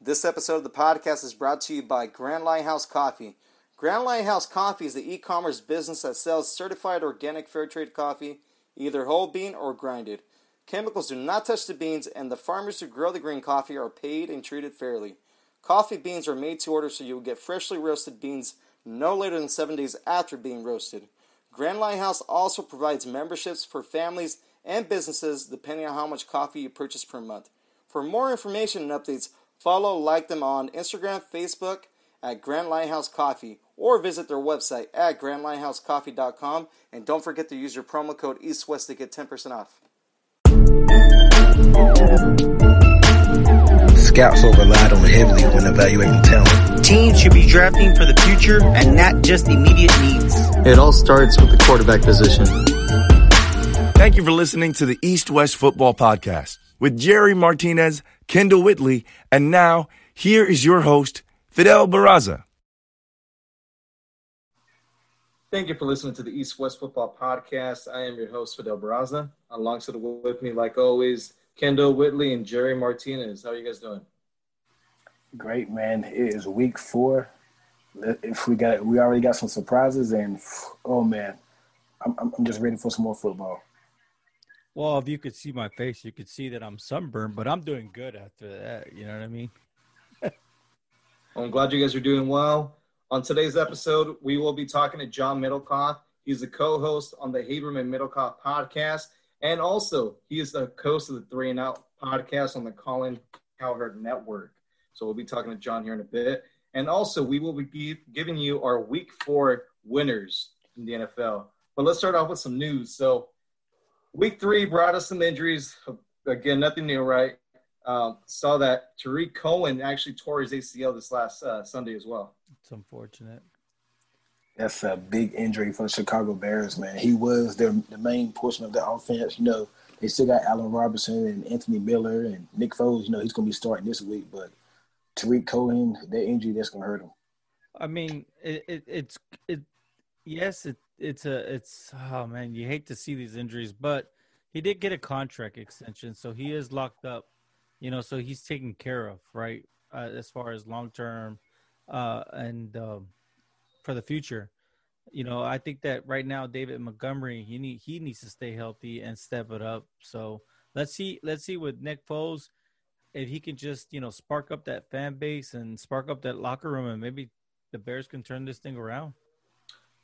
This episode of the podcast is brought to you by Grand Lighthouse Coffee. Grand Lighthouse Coffee is the e commerce business that sells certified organic fair trade coffee, either whole bean or grinded. Chemicals do not touch the beans, and the farmers who grow the green coffee are paid and treated fairly. Coffee beans are made to order so you will get freshly roasted beans no later than seven days after being roasted. Grand Lighthouse also provides memberships for families and businesses depending on how much coffee you purchase per month. For more information and updates, follow like them on Instagram, Facebook at Grand Lighthouse Coffee, or visit their website at grandlighthousecoffee.com. And don't forget to use your promo code EastWest to get 10% off. Scouts are relied on heavily when evaluating talent. Teams should be drafting for the future and not just immediate needs. It all starts with the quarterback position. Thank you for listening to the East West Football Podcast with Jerry Martinez, Kendall Whitley, and now here is your host, Fidel Barraza. Thank you for listening to the East West Football Podcast. I am your host, Fidel Barraza. Alongside with me, like always, Kendall Whitley and Jerry Martinez. How are you guys doing? Great, man. It is week four. If we got, we already got some surprises, and oh man, I'm, I'm just ready for some more football. Well, if you could see my face, you could see that I'm sunburned, but I'm doing good after that. You know what I mean? I'm glad you guys are doing well. On today's episode, we will be talking to John Middlekauff. He's the co-host on the Haberman Middlekauff podcast, and also he is the host of the Three and Out podcast on the Colin Cowherd Network. So we'll be talking to John here in a bit, and also we will be giving you our Week Four winners in the NFL. But let's start off with some news. So week three brought us some injuries. Again, nothing new, right? Um, saw that Tarik Cohen actually tore his ACL this last uh, Sunday as well. It's unfortunate. That's a big injury for the Chicago Bears, man. He was their the main portion of the offense. You know, they still got Allen Robinson and Anthony Miller and Nick Foles. You know, he's going to be starting this week, but Tarik Cohen, that injury that's going to hurt him. I mean, it, it, it's it. Yes, it, it's a it's oh man, you hate to see these injuries, but he did get a contract extension, so he is locked up. You know, so he's taken care of, right? Uh, as far as long term uh, and um, for the future. You know, I think that right now David Montgomery he need he needs to stay healthy and step it up. So let's see let's see with Nick Foles if he can just you know spark up that fan base and spark up that locker room and maybe the Bears can turn this thing around.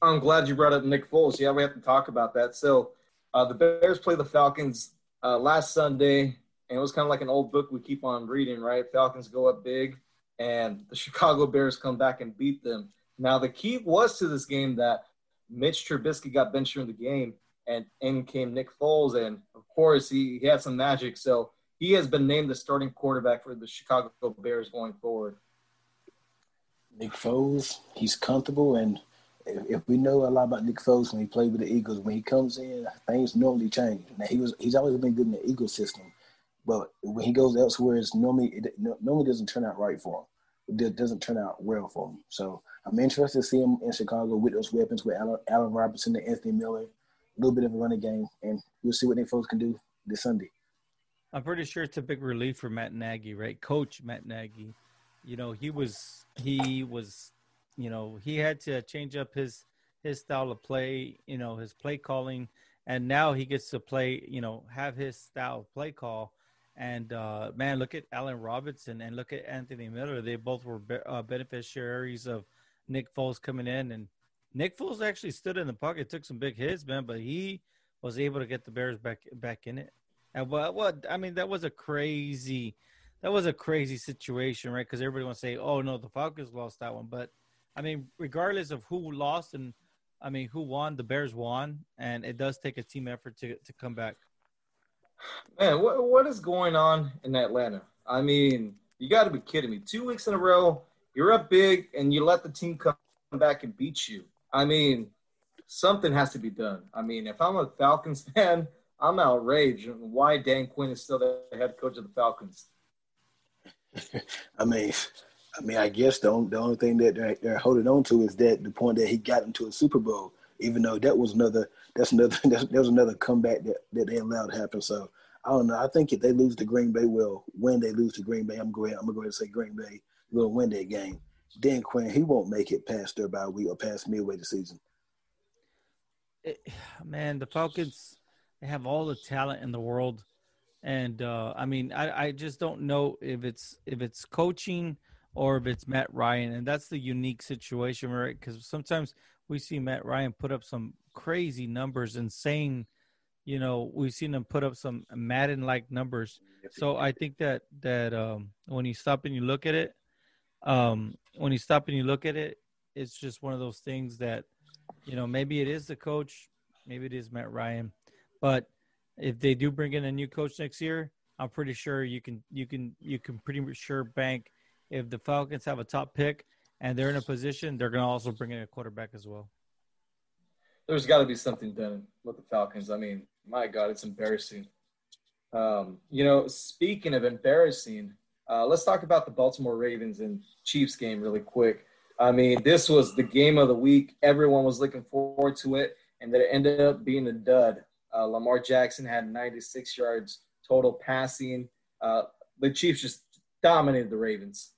I'm glad you brought up Nick Foles. Yeah, we have to talk about that. So uh, the Bears play the Falcons uh, last Sunday, and it was kind of like an old book we keep on reading, right? Falcons go up big and the Chicago Bears come back and beat them. Now, the key was to this game that Mitch Trubisky got benched during the game, and in came Nick Foles, and of course he, he had some magic. So he has been named the starting quarterback for the Chicago Bears going forward. Nick Foles, he's comfortable, and if we know a lot about Nick Foles when he played with the Eagles, when he comes in, things normally change. Now he was he's always been good in the Eagle system, but when he goes elsewhere, it's normally it normally doesn't turn out right for him. It doesn't turn out well for him. So I'm interested to see him in Chicago with those weapons with Allen, Allen Robinson and Anthony Miller, a little bit of a running game, and we'll see what Nick Foles can do this Sunday. I'm pretty sure it's a big relief for Matt Nagy, right? Coach Matt Nagy. You know, he was he was, you know, he had to change up his his style of play, you know, his play calling, and now he gets to play, you know, have his style of play call and uh, man, look at Allen Robinson and look at Anthony Miller. They both were be- uh, beneficiaries of Nick Foles coming in, and Nick Foles actually stood in the pocket, took some big hits, man, but he was able to get the Bears back back in it. And what what I mean, that was a crazy, that was a crazy situation, right? Because everybody wants to say, "Oh no, the Falcons lost that one," but I mean, regardless of who lost and I mean who won, the Bears won, and it does take a team effort to to come back. Man, what what is going on in Atlanta? I mean, you got to be kidding me. Two weeks in a row, you're up big, and you let the team come back and beat you. I mean, something has to be done. I mean, if I'm a Falcons fan, I'm outraged. Why Dan Quinn is still the head coach of the Falcons? I mean, I mean, I guess the only, the only thing that they're, they're holding on to is that the point that he got into a Super Bowl. Even though that was another, that's another, that's, that was another comeback that, that they allowed to happen. So I don't know. I think if they lose to Green Bay, well, when they lose to Green Bay, I'm going. I'm gonna go ahead and say Green Bay will win that game. Dan Quinn, he won't make it past their bye week or past midway the season. It, man, the Falcons they have all the talent in the world, and uh, I mean, I, I just don't know if it's if it's coaching or if it's Matt Ryan, and that's the unique situation, right? Because sometimes we see Matt Ryan put up some crazy numbers, insane. You know, we've seen him put up some Madden-like numbers. So I think that that um, when you stop and you look at it, um, when you stop and you look at it, it's just one of those things that, you know, maybe it is the coach, maybe it is Matt Ryan, but if they do bring in a new coach next year, I'm pretty sure you can you can you can pretty sure bank if the Falcons have a top pick and they're in a position, they're going to also bring in a quarterback as well. There's got to be something done with the Falcons. I mean, my God, it's embarrassing. Um, you know, speaking of embarrassing, uh, let's talk about the Baltimore Ravens and Chiefs game really quick. I mean, this was the game of the week. Everyone was looking forward to it, and that it ended up being a dud. Uh, Lamar Jackson had 96 yards total passing. Uh, the Chiefs just dominated the Ravens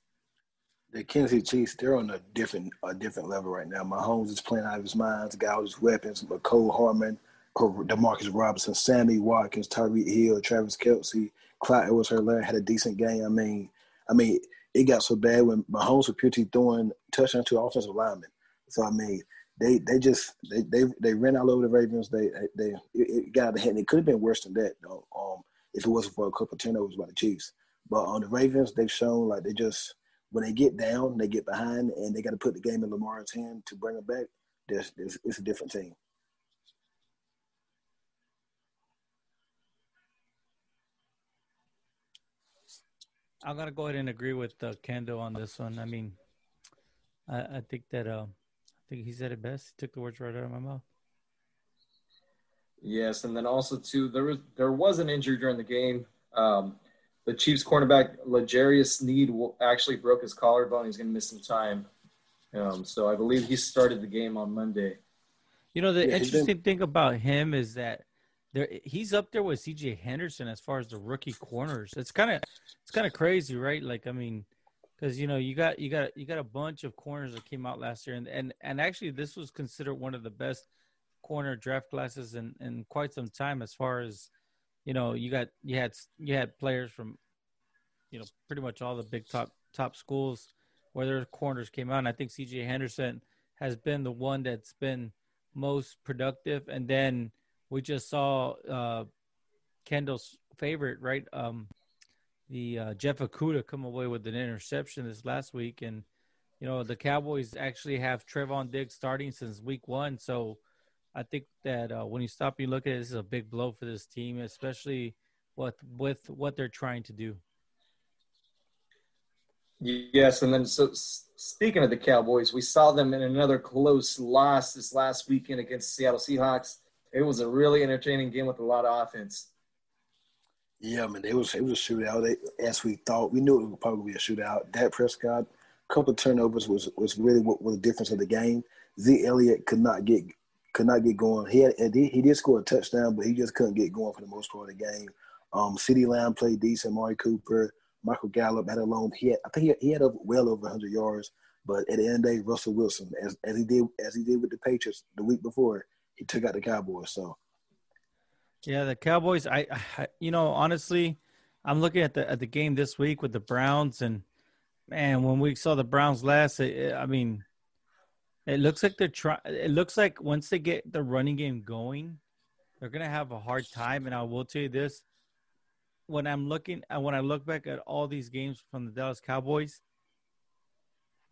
the Kansas City Chiefs, they're on a different a different level right now. Mahomes is playing out of his mind. Got all his weapons. Mecole Hardman, Demarcus Robinson, Sammy Watkins, Tyreek Hill, Travis Kelce, Clyde Edwards-Helaire had a decent game. I mean, I mean, it got so bad when Mahomes was purely throwing touchdown to offensive linemen. So I mean, they they just they they they ran all over the Ravens. They they it, got the head. And it could have been worse than that though. Um, if it wasn't for a couple of turnovers by the Chiefs. But on the Ravens, they've shown like they just when they get down, they get behind, and they got to put the game in Lamar's hand to bring it back. There's, there's, it's a different team. I'm gonna go ahead and agree with uh, Kendo on this one. I mean, I, I think that uh, I think he said it best. He took the words right out of my mouth. Yes, and then also too, there was there was an injury during the game. Um, the Chiefs cornerback L'Jarius Sneed actually broke his collarbone. He's going to miss some time. Um, so I believe he started the game on Monday. You know, the yeah, interesting been... thing about him is that there he's up there with CJ Henderson as far as the rookie corners. It's kind of it's kind of crazy, right? Like I mean, because you know you got you got you got a bunch of corners that came out last year, and and and actually this was considered one of the best corner draft classes in in quite some time as far as you know, you got you had you had players from, you know, pretty much all the big top top schools where their corners came out. And I think C.J. Henderson has been the one that's been most productive. And then we just saw uh, Kendall's favorite, right? Um, the uh, Jeff Okudah come away with an interception this last week, and you know the Cowboys actually have Trevon Diggs starting since week one, so I think that uh, when you stop and you look at it, this is a big blow for this team, especially with with what they're trying to do. Yes, and then so speaking of the Cowboys, we saw them in another close loss this last weekend against the Seattle Seahawks. It was a really entertaining game with a lot of offense. Yeah, man, it was it was a shootout. as we thought, we knew it would probably be a shootout. Dak Prescott, a couple of turnovers was was really what was the difference of the game. Z. Elliott could not get could not get going. He had, he did score a touchdown, but he just couldn't get going for the most part of the game. Um, CeeDee Lamb played decent. Amari Cooper, Michael Gallup had a long. He had, I think he had, he had well over 100 yards. But at the end of the day, Russell Wilson, as, as he did as he did with the Patriots the week before, he took out the Cowboys. So, yeah, the Cowboys. I, I you know, honestly, I'm looking at the at the game this week with the Browns, and man, when we saw the Browns last, it, I mean, it looks like they're trying. It looks like once they get the running game going, they're gonna have a hard time. And I will tell you this: when I'm looking, uh, when I look back at all these games from the Dallas Cowboys,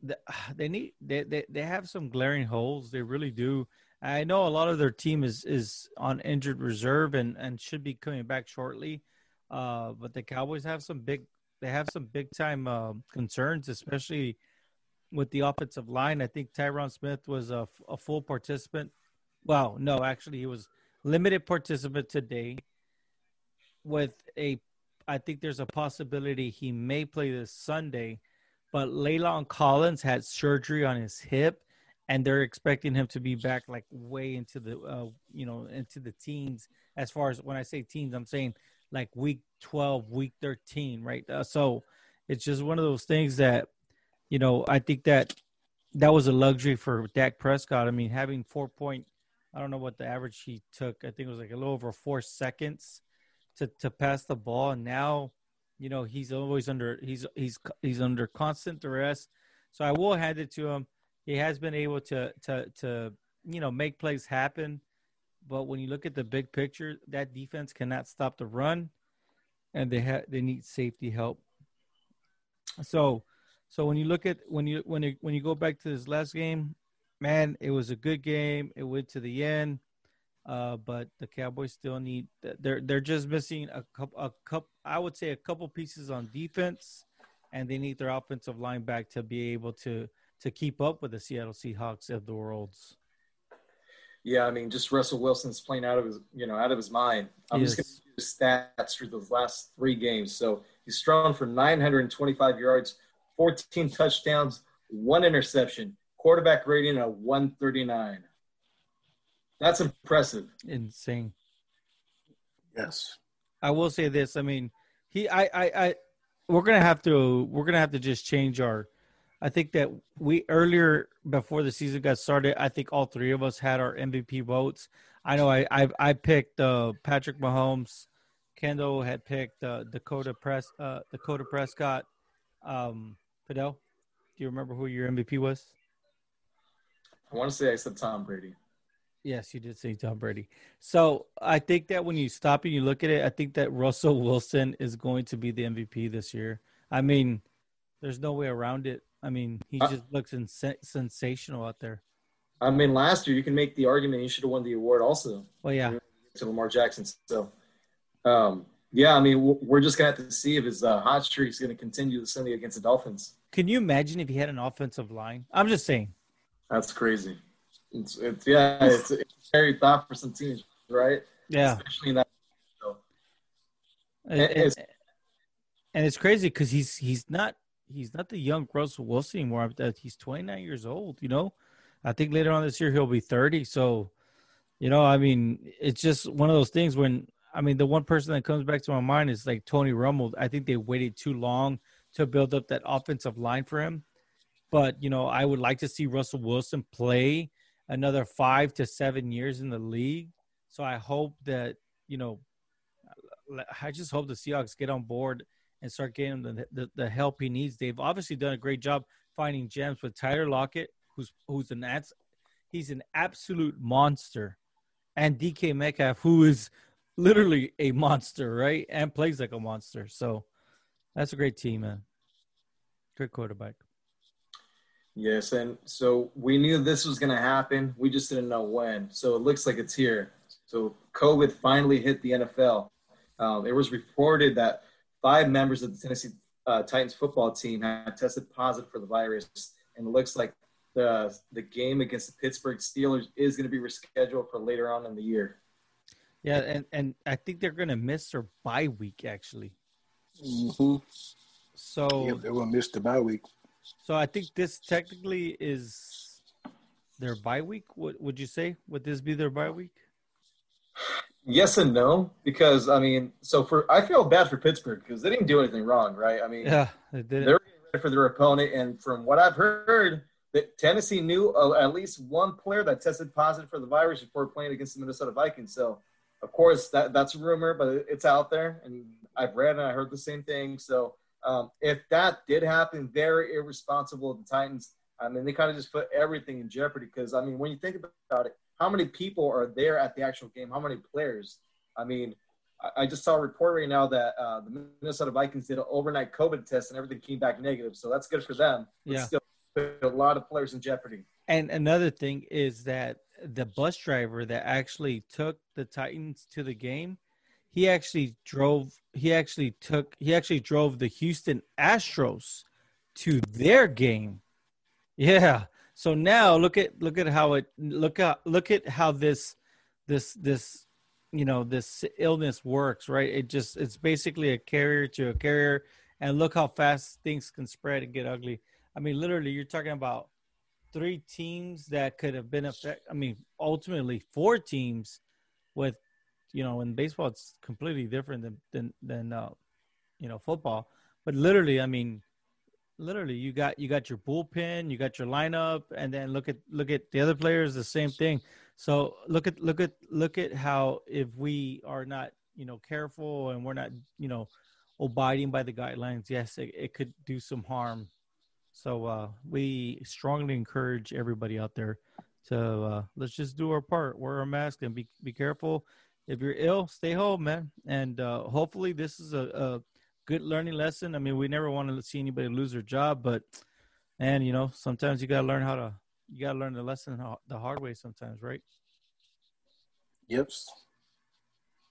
they need they, they they have some glaring holes. They really do. I know a lot of their team is is on injured reserve and and should be coming back shortly. Uh, but the Cowboys have some big they have some big time uh, concerns, especially with the offensive line. I think Tyron Smith was a, a full participant. Well, no, actually, he was limited participant today. With a, I think there's a possibility he may play this Sunday, but La'el Collins had surgery on his hip, and they're expecting him to be back like way into the, uh, you know, into the teens. As far as when I say teens, I'm saying like week 12, week 13, right? Uh, so it's just one of those things that, you know, I think that that was a luxury for Dak Prescott. I mean, having four point, I don't know what the average he took. I think it was like a little over four seconds to to pass the ball, and now, you know, he's always under he's he's he's under constant duress. So I will hand it to him. He has been able to to to you know make plays happen, but when you look at the big picture, that defense cannot stop the run, and they have they need safety help. So so when you look at when you when you when you go back to this last game, man, it was a good game. It went to the end, uh, but the Cowboys still need they're they're just missing a couple a couple I would say a couple pieces on defense, and they need their offensive line back to be able to to keep up with the Seattle Seahawks of the worlds. Yeah, I mean, just Russell Wilson's playing out of his you know out of his mind. I'm just going to stats through those last three games. So he's thrown for 925 yards 14 touchdowns, one interception, quarterback rating of 139. That's impressive. Insane. Yes. I will say this. I mean, he, I, I, I, we're gonna have to, we're gonna have to just change our. I think that we earlier before the season got started, I think all three of us had our MVP votes. I know I, I, I picked uh, Patrick Mahomes. Kendall had picked uh, Dakota Press, uh, Dakota Prescott. Um, Fidel, do you remember who your MVP was? I want to say I said Tom Brady. Yes, you did say Tom Brady. So I think that when you stop and you look at it, I think that Russell Wilson is going to be the MVP this year. I mean, there's no way around it. I mean, he just looks sensational out there. I mean, last year you can make the argument he should have won the award also. Well, yeah, to Lamar Jackson. So, um, yeah, I mean, we're just gonna have to see if his uh, hot streak is gonna continue this Sunday against the Dolphins. Can you imagine if he had an offensive line? I'm just saying. That's crazy. It's, it's yeah, it's, it's scary thought for some teams, right? Yeah. Especially in that. So. And, and, it's, and it's crazy because he's he's not he's not the young Russell Wilson anymore. He's 29 years old. You know, I think later on this year he'll be 30. So, you know, I mean, it's just one of those things when I mean, the one person that comes back to my mind is like Tony Romo. I think they waited too long to build up that offensive line for him. But, you know, I would like to see Russell Wilson play another five to seven years in the league. So I hope that, you know, I just hope the Seahawks get on board and start getting the, the, the help he needs. They've obviously done a great job finding gems with Tyler Lockett, who's who's an he's an absolute monster, and DK Metcalf, who is literally a monster, right? And plays like a monster. So that's a great team, man. Great quarterback. Yes, and so we knew this was going to happen. We just didn't know when. So it looks like it's here. So COVID finally hit the NFL. Um, it was reported that five members of the Tennessee uh, Titans football team had tested positive for the virus, and it looks like the the game against the Pittsburgh Steelers is going to be rescheduled for later on in the year. Yeah, and and I think they're gonna miss their bye week actually. Mm-hmm. So yeah, they will miss the bye week. So I think this technically is their bye week. What would you say? Would this be their bye week? Yes and no, because I mean, so for I feel bad for Pittsburgh because they didn't do anything wrong, right? I mean, yeah, they didn't. They're ready for their opponent, and from what I've heard, that Tennessee knew uh, at least one player that tested positive for the virus before playing against the Minnesota Vikings. So of course, that that's a rumor, but it's out there, and I've read and I heard the same thing. So um, if that did happen, very irresponsible of the Titans. I mean, they kind of just put everything in jeopardy because I mean, when you think about it, how many people are there at the actual game? How many players? I mean, I just saw a report right now that uh, the Minnesota Vikings did an overnight COVID test and everything came back negative. So that's good for them. Yeah. Still, a lot of players in jeopardy. And another thing is that the bus driver that actually took the Titans to the game, he actually drove. He actually took. He actually drove the Houston Astros to their game. Yeah. So now look at look at how it look at look at how this this this you know this illness works right it just it's basically a carrier to a carrier and look how fast things can spread and get ugly i mean literally you're talking about three teams that could have been affected. I mean, ultimately four teams with you know, in baseball it's completely different than than than uh, you know football. But literally, I mean, literally, you got you got your bullpen, you got your lineup, and then look at look at the other players, the same thing. So look at look at look at how if we are not you know careful and we're not you know abiding by the guidelines, yes, it, it could do some harm. So uh, we strongly encourage everybody out there to uh, let's just do our part, wear a mask, and be be careful. If you're ill, stay home, man. And uh, hopefully, this is a, a good learning lesson. I mean, we never want to see anybody lose their job, but and you know, sometimes you gotta learn how to you gotta learn the lesson the hard way sometimes, right? Yep.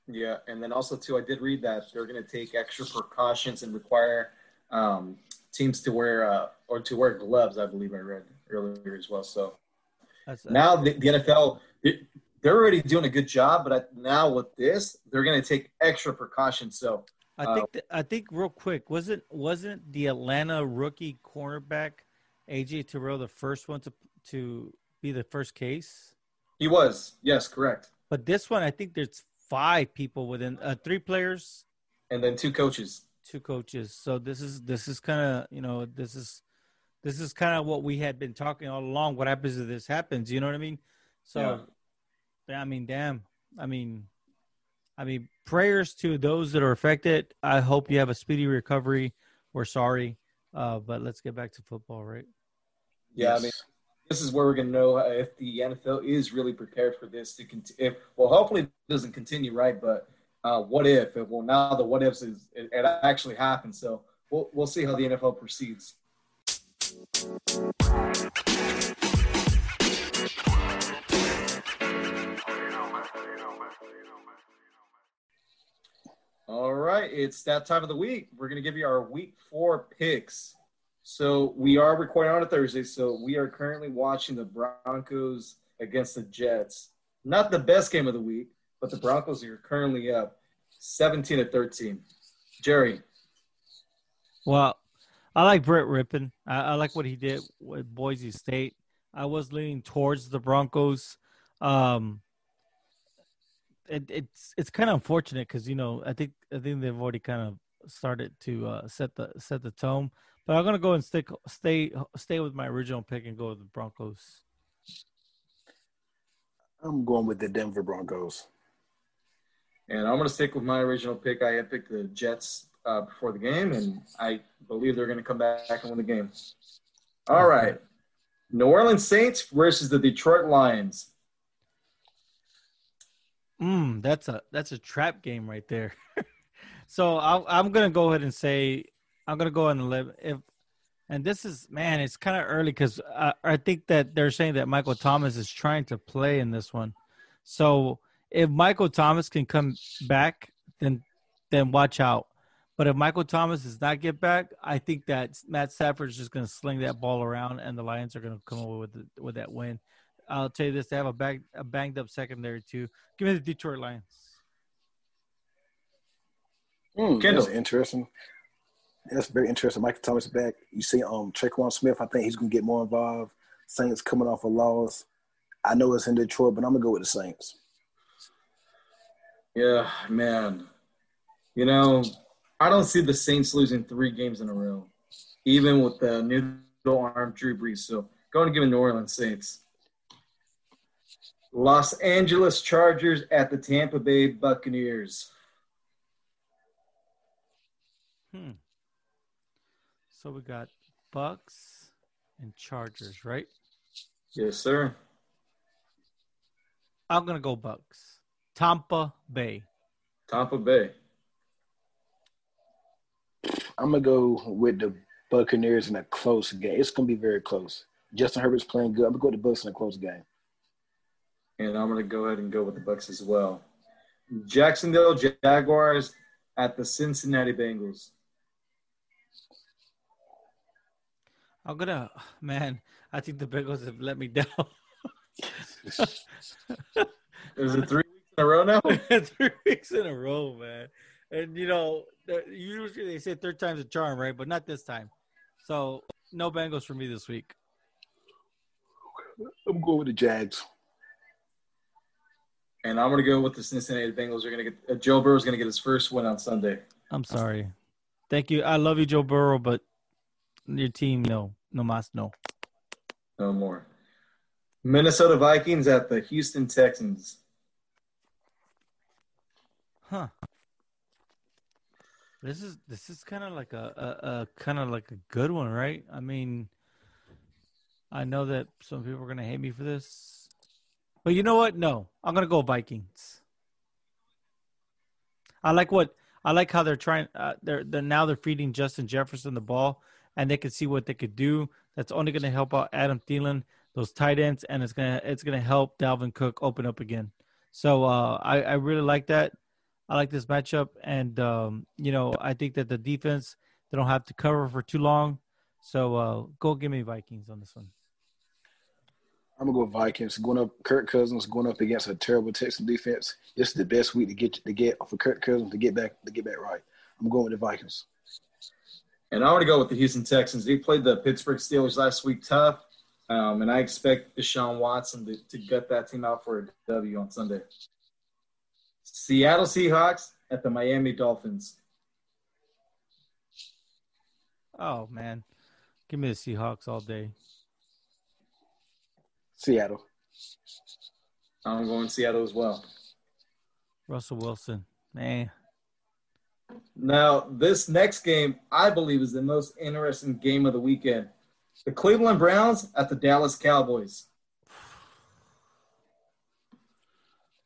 Yeah, and then also too, I did read that they're to take extra precautions and require um, teams to wear uh, or to wear gloves. I believe I read earlier as well. So that's, now the, the NFL they're already doing a good job, but now with this, they're going to take extra precautions. So I think uh, I think real quick wasn't wasn't the Atlanta rookie cornerback AJ Terrell the first one to to be the first case? He was, yes, correct. But this one, I think there's five people within uh, three players, and then two coaches. Two coaches. So this is this is kind of you know this is this is kind of what we had been talking all along. What happens if this happens? You know what I mean? So I mean, damn. I mean, I mean, prayers to those that are affected. I hope you have a speedy recovery. We're sorry, uh, but let's get back to football, right? Yeah, yes. I mean, this is where we're going to know if the NFL is really prepared for this to continue. Well, hopefully it doesn't continue, right? But uh, what if? Well, now the what ifs is it, it actually happened. So we'll we'll see how the NFL proceeds. All right, it's that time of the week. We're going to give you our week four picks. So we are recording on a Thursday, so we are currently watching the Broncos against the Jets. Not the best game of the week, but the Broncos are currently up 17 to 13. Jerry. Well, I like Brett Rypien. I, I like what he did with Boise State. I was leaning towards the Broncos. Um, it, it's it's kind of unfortunate because you know I think I think they've already kind of started to uh, set the set the tone. But I'm gonna go and stick stay stay with my original pick and go with the Broncos. I'm going with the Denver Broncos. And I'm gonna stick with my original pick. I had picked the Jets uh, before the game, and I believe they're gonna come back and win the game. All right, New Orleans Saints versus the Detroit Lions. Mm, that's a that's a trap game right there. so i am gonna go ahead and say I'm gonna go ahead and live if, and this is man, it's kind of early because I, I think that they're saying that Michael Thomas is trying to play in this one. So if Michael Thomas can come back, then then watch out. But if Michael Thomas does not get back, I think that Matt Stafford is just going to sling that ball around, and the Lions are going to come away with the, with that win. I'll tell you this: they have a bang, a banged up secondary too. Give me the Detroit Lions. Mm, that's interesting. That's very interesting. Michael Thomas back. You see, um, Tre'Quan Smith. I think he's gonna get more involved. Saints coming off a loss. I know it's in Detroit, but I'm gonna go with the Saints. Yeah, man. You know, I don't see the Saints losing three games in a row, even with the new arm Drew Brees. So, going to give it New Orleans Saints. Los Angeles Chargers at the Tampa Bay Buccaneers. Hmm. So we got Bucks and Chargers, right? Yes, sir. I'm gonna go Bucks. Tampa Bay. Tampa Bay. I'm gonna go with the Buccaneers in a close game. It's gonna be very close. Justin Herbert's playing good. I'm gonna go with the Bucks in a close game and I'm going to go ahead and go with the Bucks as well. Jacksonville Jaguars at the Cincinnati Bengals. I'm gonna, man. I think the Bengals have let me down. Is it three weeks in a row now? three weeks in a row, man. And you know, usually they say third time's a charm, right? But not this time. So no Bengals for me this week. I'm going with the Jags. And I'm going to go with the Cincinnati Bengals. Are going to get uh, Joe Burrow's going to get his first win on Sunday. I'm sorry. Thank you. I love you, Joe Burrow, but your team, no, no mas, no. No more. Minnesota Vikings at the Houston Texans. Huh. This is this is kind of like a, a, a kind of like a good one, right? I mean, I know that some people are gonna hate me for this, but you know what? No, I'm gonna go Vikings. I like what I like how they're trying. Uh, they're they're now they're feeding Justin Jefferson the ball, and they can see what they could do. That's only gonna help out Adam Thielen, those tight ends, and it's gonna it's gonna help Dalvin Cook open up again. So uh, I I really like that. I like this matchup, and um, you know I think that the defense they don't have to cover for too long. So uh, go give me Vikings on this one. I'm gonna go Vikings. Going up, Kirk Cousins going up against a terrible Texas defense. This is the best week to get to get for Kirk Cousins to get back to get back right. I'm going with the Vikings. And I want to go with the Houston Texans. They played the Pittsburgh Steelers last week tough, um, and I expect Deshaun Watson to, to gut that team out for a W on Sunday. Seattle Seahawks at the Miami Dolphins. Oh man, give me the Seahawks all day. Seattle. I'm going Seattle as well. Russell Wilson, man. Now, this next game, I believe, is the most interesting game of the weekend. The Cleveland Browns at the Dallas Cowboys.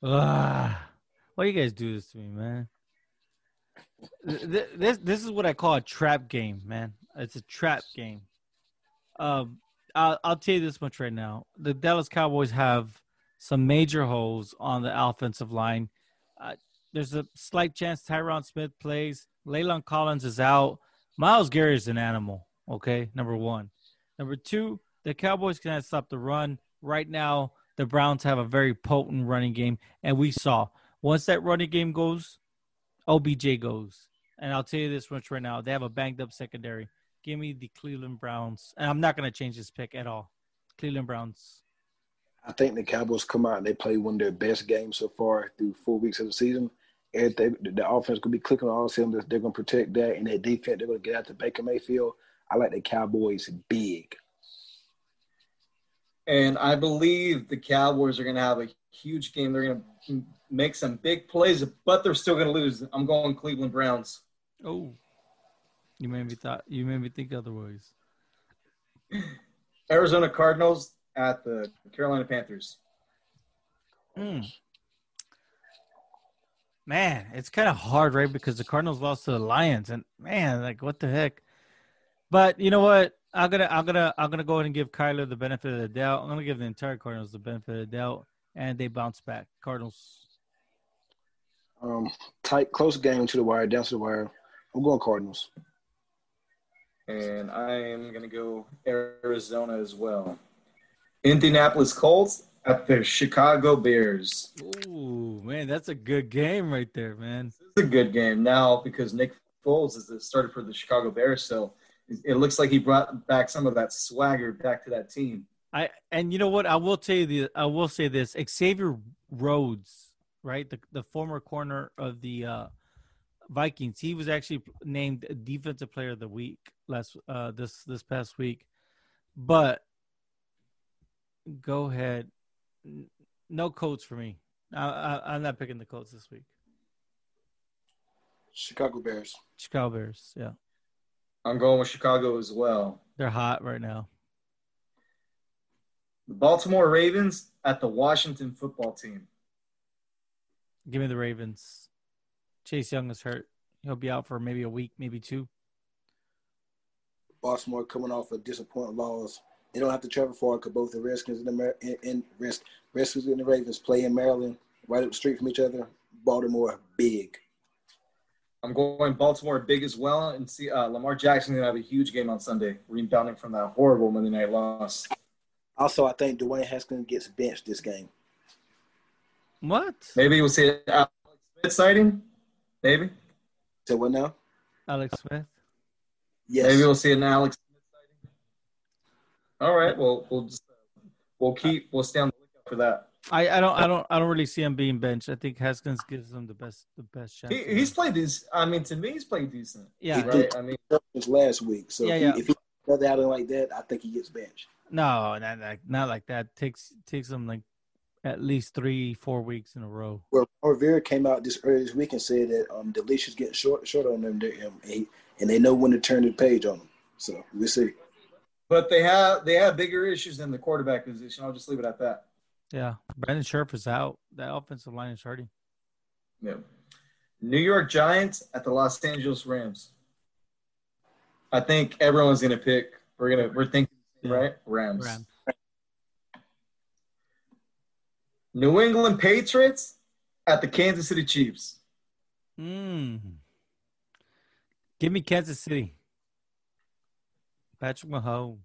Ah, why you guys do this to me, man? This this is what I call a trap game, man. It's a trap game. Um, I'll, I'll tell you this much right now: the Dallas Cowboys have some major holes on the offensive line. Uh, there's a slight chance Tyron Smith plays. La'el Collins is out. Myles Garrett is an animal. Okay, number one. Number two, the Cowboys cannot stop the run. Right now, the Browns have a very potent running game, and we saw once that running game goes, OBJ goes. And I'll tell you this much right now: they have a banged up secondary. Give me the Cleveland Browns, and I'm not going to change this pick at all. Cleveland Browns. I think the Cowboys come out and they play one of their best games so far through four weeks of the season. Everything, the, the offense gonna be clicking on all cylinders. They're gonna protect that, and their defense they're gonna get out to Baker Mayfield. I like the Cowboys big. And I believe the Cowboys are going to have a huge game. They're going to make some big plays, but they're still going to lose. I'm going Cleveland Browns. Oh, you made me thought. You made me think otherwise. Arizona Cardinals at the Carolina Panthers. Hmm. Man, it's kind of hard, right? Because the Cardinals lost to the Lions, and man, like what the heck. But you know what? I'm gonna, I'm gonna, I'm gonna go ahead and give Kyler the benefit of the doubt. I'm gonna give the entire Cardinals the benefit of the doubt, and they bounce back. Cardinals. Um, tight, close game to the wire, down to the wire. I'm going Cardinals. And I am going to go Arizona as well. Indianapolis Colts at the Chicago Bears. Ooh, man, that's a good game right there, man. This is a good game now because Nick Foles is the starter for the Chicago Bears. So it- it looks like he brought back some of that swagger back to that team. I and you know what? I will tell you the I will say this: Xavier Rhodes, right, the the former corner of the uh, Vikings, he was actually named Defensive Player of the Week last uh, this this past week. But go ahead, no Colts for me. I, I, I'm not picking the Colts this week. Chicago Bears. Chicago Bears, yeah, I'm going with Chicago as well. they're hot right now. The Baltimore Ravens at the Washington football team. Give me the Ravens. Chase Young is hurt. He'll be out for maybe a week, maybe two. Baltimore coming off a disappointing loss. They don't have to travel far because both the Redskins and the Mar- and, and Reds, Redskins and the Ravens play in Maryland, right up the street from each other. Baltimore big. I'm going Baltimore big as well, and see uh, Lamar Jackson gonna have a huge game on Sunday, rebounding from that horrible Monday night loss. Also, I think Dwayne Haskins gets benched this game. What? Maybe we'll see an Alex Smith sighting. Maybe, So what now? Alex Smith. Yes. maybe we'll see an Alex Smith sighting. All right, well we'll just we'll keep we'll stay on the lookout for that. I, I don't I don't I don't really see him being benched. I think Haskins gives him the best the best chance. He, he's played this. I mean, to me, he's played decent. Yeah, right. I mean, last week. So Yeah, if, yeah. He, if he does out like that, I think he gets benched. no, not like not like that. Takes takes him like at least three four weeks in a row. Well, Rivera came out this early this week and said that um, is getting short short on them, there, um, and, he, and they know when to turn the page on them. So we'll see. but they have they have bigger issues than the quarterback position. I'll just leave it at that. Yeah, Brandon Scherff is out. That offensive line is hurting. Yeah. New York Giants at the Los Angeles Rams. I think everyone's gonna pick. We're gonna we're thinking Yeah. right Rams. Rams. New England Patriots at the Kansas City Chiefs. Mm. Give me Kansas City. Patrick Mahomes.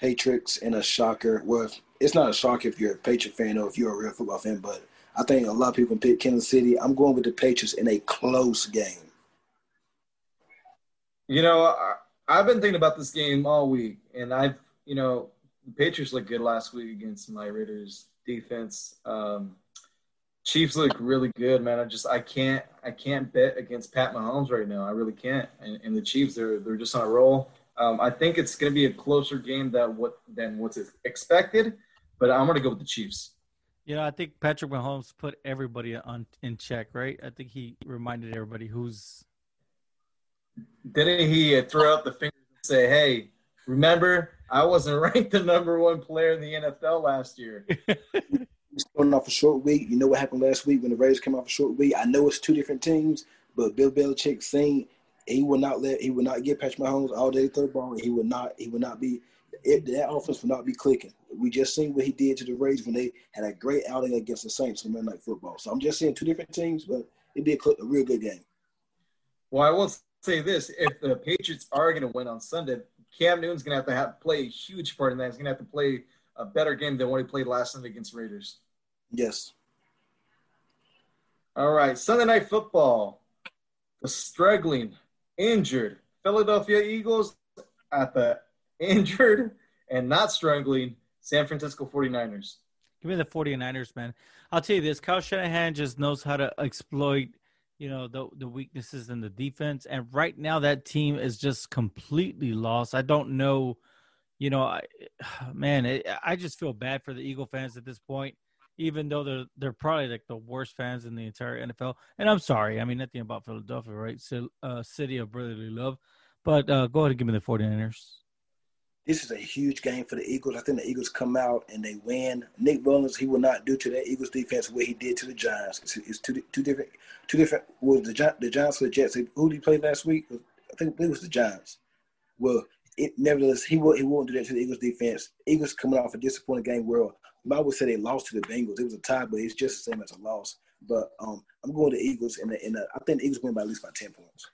Patriots in a shocker. Well, it's not a shocker if you're a Patriot fan or if you're a real football fan, but I think a lot of people pick Kansas City. I'm going with the Patriots in a close game. You know, I, I've been thinking about this game all week, and I've you know the Patriots looked good last week against my Raiders defense. Um, Chiefs look really good, man. I just I can't I can't bet against Pat Mahomes right now. I really can't. And, and the Chiefs they're they're just on a roll. Um, I think it's going to be a closer game than what than what's expected, but I'm going to go with the Chiefs. You know, I think Patrick Mahomes put everybody on in check, right? I think he reminded everybody who's Didn't he throw up the finger and say, "Hey, remember I wasn't ranked the number one player in the NFL last year." He's coming off a short week. You know what happened last week when the Raiders came off a short week. I know it's two different teams, but Bill Belichick saying he will not let he will not give Patrick Mahomes all day third ball. And he will not he will not be it, that offense will not be clicking. We just seen what he did to the Raiders when they had a great outing against the Saints on Monday Night Football. So I'm just saying two different teams, but it'd be a, cl- a real good game. Well, I will say this: if the Patriots are going to win on Sunday, Cam Newton's going to have to have play a huge part in that. He's going to have to play a better game than what he played last night against Raiders. Yes. All right, Sunday night football. The struggling, injured Philadelphia Eagles at the injured and not struggling San Francisco 49ers. give me the 49ers, man. I'll tell you this, Kyle Shanahan just knows how to exploit, you know, the the weaknesses in the defense. And right now that team is just completely lost. I don't know, you know, I man, it, I just feel bad for the Eagle fans at this point. Even though they're they're probably like the worst fans in the entire NFL, and I'm sorry, I mean nothing about Philadelphia, right? So, uh, city of brotherly love, but uh, go ahead and give me the 49ers. This is a huge game for the Eagles. I think the Eagles come out and they win. Nick Mullens, he will not do to that Eagles defense what he did to the Giants. It's, it's two, two different, two different. Was the the Giants or the Jets? Who did he play last week? I think it was the Giants. Well, it nevertheless he will he won't do that to the Eagles defense. Eagles coming off a disappointing game. Where I would say they lost to the Bengals. It was a tie, but it's just the same as a loss. But um, I'm going to the Eagles, and and I think the Eagles win by at least by ten points.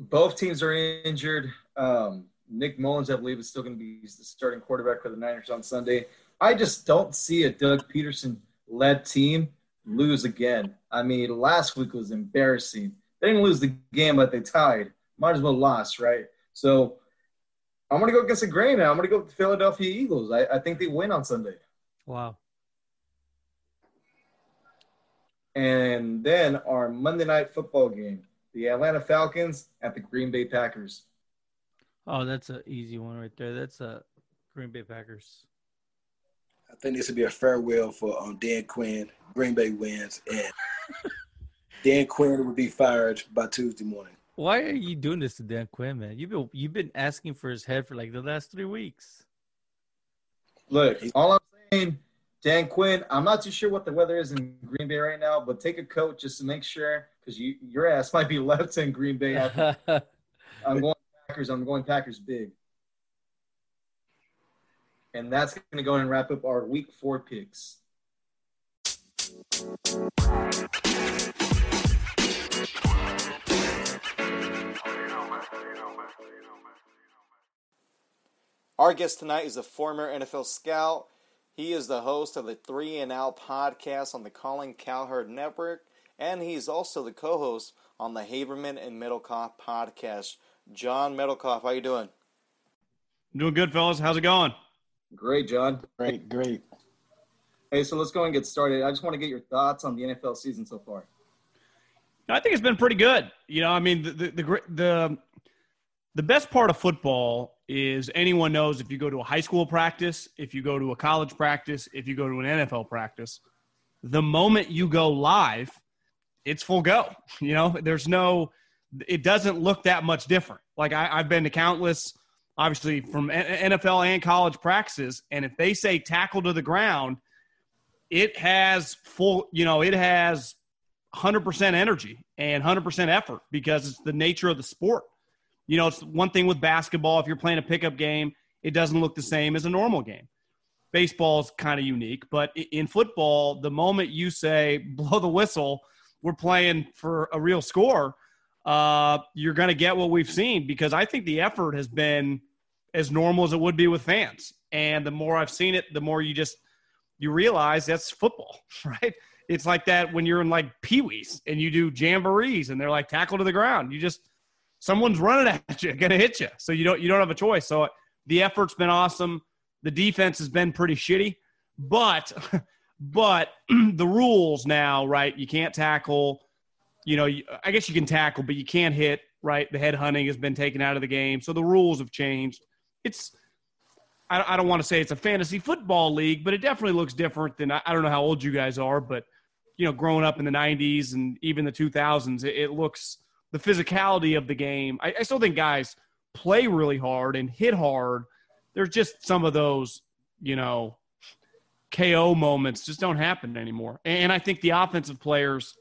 Both teams are injured. Um, Nick Mullens, I believe, is still going to be the starting quarterback for the Niners on Sunday. I just don't see a Doug Pederson led team lose again. I mean, last week was embarrassing. They didn't lose the game, but they tied. Might as well lost, right? So I'm going to go against the grain now. I'm going to go with the Philadelphia Eagles. I, I think they win on Sunday. Wow. And then our Monday night football game, the Atlanta Falcons at the Green Bay Packers. Oh, that's an easy one right there. That's a Green Bay Packers. I think this would be a farewell for um, Dan Quinn. Green Bay wins, and Dan Quinn would be fired by Tuesday morning. Why are you doing this to Dan Quinn, man? You've been you've been asking for his head for like the last three weeks. Look, all I'm saying, Dan Quinn, I'm not too sure what the weather is in Green Bay right now, but take a coat just to make sure because you your ass might be left in Green Bay. After, I'm going Packers. I'm going Packers big. And that's going to go and wrap up our week four picks. Our guest tonight is a former NFL scout. He is the host of the Three and Out podcast on the Colin Cowherd Network, and he's also the co-host on the Haberman and Middlekauff podcast. John Middlekauff, how you doing? Doing good, fellas. How's it going? Great, John. Great, great. Hey, so let's go and get started. I just want to get your thoughts on the NFL season so far. I think it's been pretty good. You know, I mean, the the the the, the best part of football is anyone knows if you go to a high school practice, if you go to a college practice, if you go to an NFL practice, the moment you go live, it's full go. You know, there's no, it doesn't look that much different. Like I, I've been to countless, obviously from NFL and college practices, and if they say tackle to the ground, it has full, you know, it has 100% energy and 100% effort because it's the nature of the sport. You know, it's one thing with basketball. If you're playing a pickup game, it doesn't look the same as a normal game. Baseball is kind of unique, but in football, the moment you say blow the whistle, we're playing for a real score, uh, you're going to get what we've seen because I think the effort has been as normal as it would be with fans. And the more I've seen it, the more you just you realize that's football, right? It's like that when you're in like Pee Wees and you do jamborees and they're like tackle to the ground. You just someone's running at you, gonna hit you. So you don't you don't have a choice. So the effort's been awesome. The defense has been pretty shitty, but but the rules now, right? You can't tackle. You know, I guess you can tackle, but you can't hit. Right? The head hunting has been taken out of the game, so the rules have changed. It's I, don't want to say it's a fantasy football league, but it definitely looks different than I don't know how old you guys are, but you know, growing up in the '90s and even the 2000s, it, looks the physicality of the game. I, I still think guys play really hard and hit hard. There's just some of those, you know, KO moments just don't happen anymore. And I think the offensive players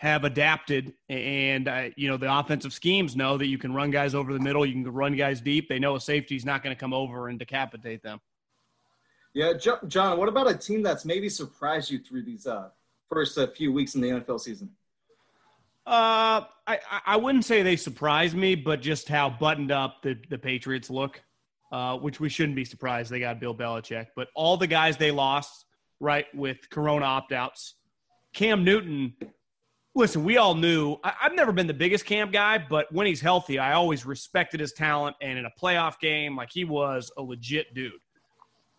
have adapted and uh, you know the offensive schemes know that you can run guys over the middle you can run guys deep they know a safety is not going to come over and decapitate them yeah john what about a team that's maybe surprised you through these uh, first uh, few weeks in the nfl season uh, I, I wouldn't say they surprised me, but just how buttoned up the, the Patriots look, uh, which we shouldn't be surprised. They got Bill Belichick, but all the guys they lost, right, with Corona opt outs. Cam Newton listen, we all knew I, have never been the biggest Cam guy, but when he's healthy, I always respected his talent. And in a playoff game, like he was a legit dude.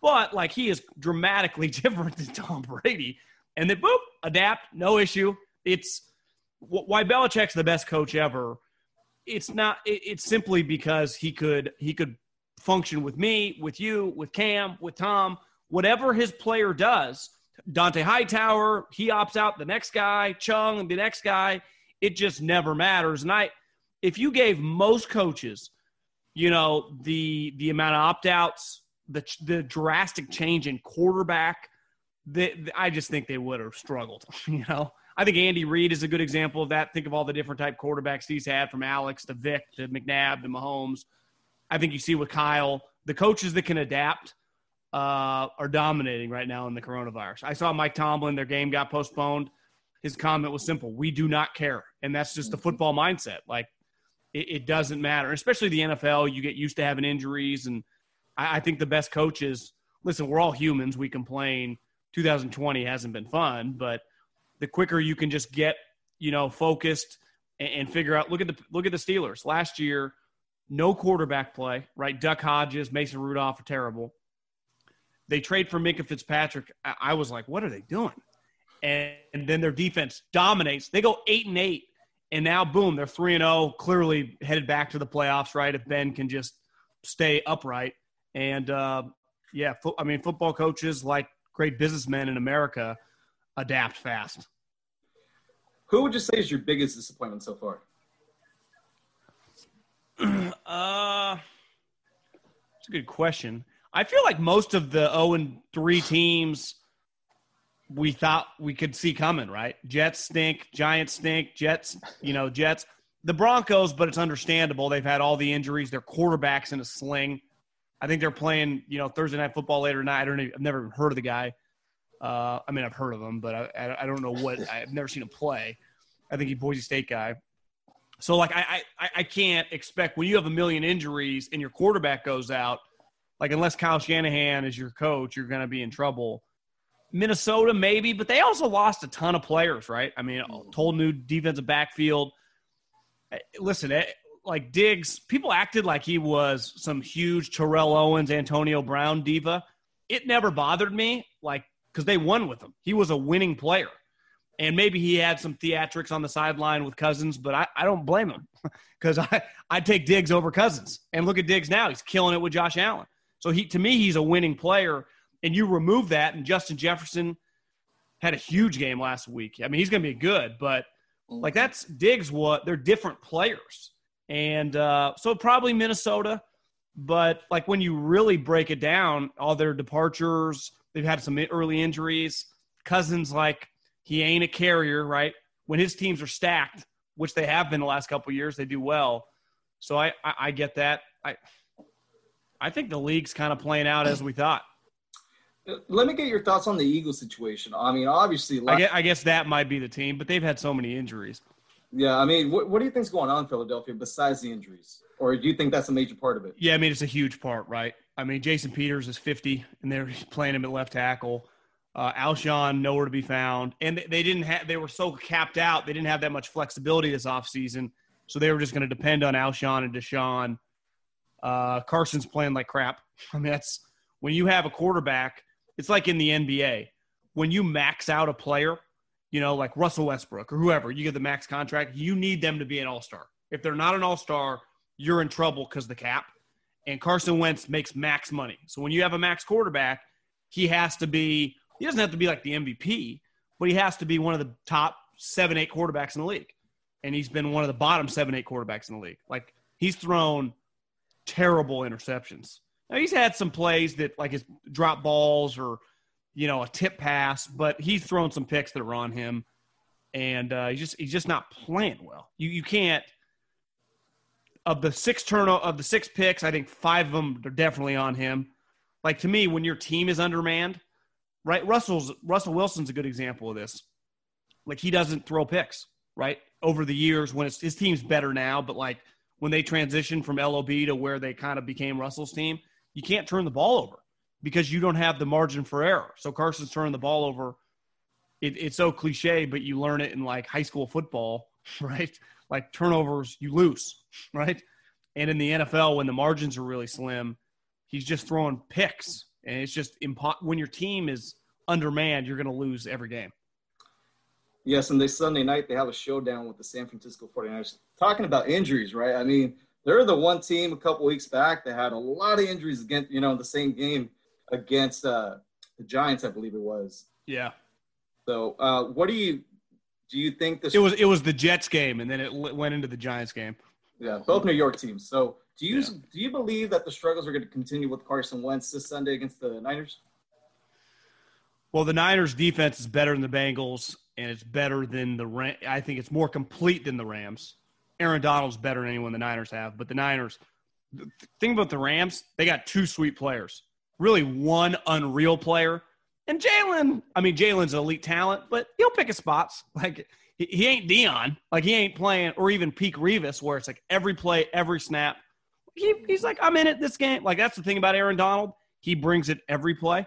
But like he is dramatically different than Tom Brady. And then boop, adapt, no issue. It's why Belichick's the best coach ever. It's not. It's simply because he could he could function with me, with you, with Cam, with Tom. Whatever his player does, Dont'a Hightower, he opts out. The next guy, Chung, the next guy, it just never matters. And I, if you gave most coaches, you know, the the amount of opt outs, the the drastic change in quarterback, the, the, I just think they would have struggled. You know, I think Andy Reid is a good example of that. Think of all the different type quarterbacks he's had, from Alex to Vic to McNabb to Mahomes. I think you see with Kyle, the coaches that can adapt uh, are dominating right now in the coronavirus. I saw Mike Tomlin, their game got postponed. His comment was simple We do not care. And that's just the football mindset. Like, it, it doesn't matter, especially the NFL. You get used to having injuries. And I, I think the best coaches listen, we're all humans. We complain. 2020 hasn't been fun, but the quicker you can just get, you know, focused and, and figure out look at the look at the Steelers. Last year, no quarterback play, right? Duck Hodges, Mason Rudolph are terrible they trade for Minkah Fitzpatrick. I, was like, what are they doing? And, and then their defense dominates. They go eight and eight, and now boom, they're three and zero. Oh, clearly headed back to the playoffs, right? If Ben can just stay upright. And uh, yeah, fo- I mean, football coaches like great businessmen in America adapt fast. Who would you say is your biggest disappointment so far? uh, it's a good question. I feel like most of the 0 and 3 teams we thought we could see coming, right? Jets stink, Giants stink, Jets, you know, Jets. The Broncos, but it's understandable. They've had all the injuries. Their quarterback's in a sling. I think they're playing, you know, Thursday night football later tonight. I don't. Even, I've never heard of the guy. Uh, I mean, I've heard of him, but I, I don't know what. I've never seen him play. I think he's Boise State guy. So, like, I, I, I can't expect when you have a million injuries and your quarterback goes out – like unless Kyle Shanahan is your coach, you're going to be in trouble. Minnesota, maybe, but they also lost a ton of players, right? I mean, total new defensive backfield. Eh, listen, eh, like Diggs, people acted like he was some huge Terrell Owens, Antonio Brown diva. It never bothered me, like because they won with him. He was a winning player, and maybe he had some theatrics on the sideline with Cousins, but I, I don't blame him because I I take Diggs over Cousins. And look at Diggs now; he's killing it with Josh Allen. So he to me, he's a winning player. And you remove that, and Justin Jefferson had a huge game last week. I mean, he's going to be good, but like that's Diggs. What they're different players, and uh, so probably Minnesota. But like when you really break it down, all their departures, they've had some early injuries. Cousins, like he ain't a carrier, right? When his teams are stacked, which they have been the last couple years, they do well. So I, I, I get that. I I think the league's kind of playing out as we thought. Let me get your thoughts on the Eagles situation. I mean, obviously, I guess, I guess that might be the team, but they've had so many injuries. Yeah, I mean, what, what do you think's going on in Philadelphia besides the injuries, or do you think that's a major part of it? Yeah, I mean, it's a huge part, right? I mean, Jason Peters is 50, and they're playing him at left tackle. Uh, Alshon nowhere to be found, and they, they didn't have. They were so capped out. They didn't have that much flexibility this offseason, so they were just going to depend on Alshon and DeSean. Uh, Carson's playing like crap. I mean, that's when you have a quarterback. It's like in the NBA when you max out a player, you know, like Russell Westbrook or whoever, you get the max contract. You need them to be an all star. If they're not an all star, you're in trouble because the cap. And Carson Wentz makes max money. So when you have a max quarterback, he has to be. He doesn't have to be like the MVP, but he has to be one of the top seven, eight quarterbacks in the league. And he's been one of the bottom seven, eight quarterbacks in the league. Like he's thrown terrible interceptions. Now he's had some plays that like his drop balls or you know a tip pass, but he's thrown some picks that are on him, and uh, he's just he's just not playing well. You you can't of the six turn of the six picks, I think five of them are definitely on him. Like to me, when your team is undermanned, right? Russell's Russell Wilson's a good example of this. Like he doesn't throw picks, right? Over the years, when his team's better now, but like when they transitioned from LOB to where they kind of became Russell's team, you can't turn the ball over because you don't have the margin for error. So Carson's turning the ball over. It, it's so cliche, but you learn it in like high school football, right? Like turnovers, you lose, right? And in the NFL, when the margins are really slim, he's just throwing picks, and it's just impo- when your team is undermanned, you're going to lose every game. Yes, and this Sunday night they have a showdown with the San Francisco 49ers. Talking about injuries, right? I mean, they're the one team a couple weeks back that had a lot of injuries against, you know, the same game against uh, the Giants, I believe it was. Yeah. So, uh, what do you do? You think this? It was it was the Jets game, and then it went into the Giants game. Yeah, both New York teams. So, do you yeah. do you believe that the struggles are going to continue with Carson Wentz this Sunday against the Niners? Well, the Niners' defense is better than the Bengals, and it's better than the Ram. I think it's more complete than the Rams. Aaron Donald's better than anyone the Niners have, but the Niners. The thing about the Rams, they got two sweet players. Really, one unreal player, and Jalen. I mean, Jalen's an elite talent, but he'll pick his spots. Like he, ain't Deion. Like he ain't playing, or even peak Revis, where it's like every play, every snap. He, he's like, I'm in it this game. Like that's the thing about Aaron Donald. He brings it every play.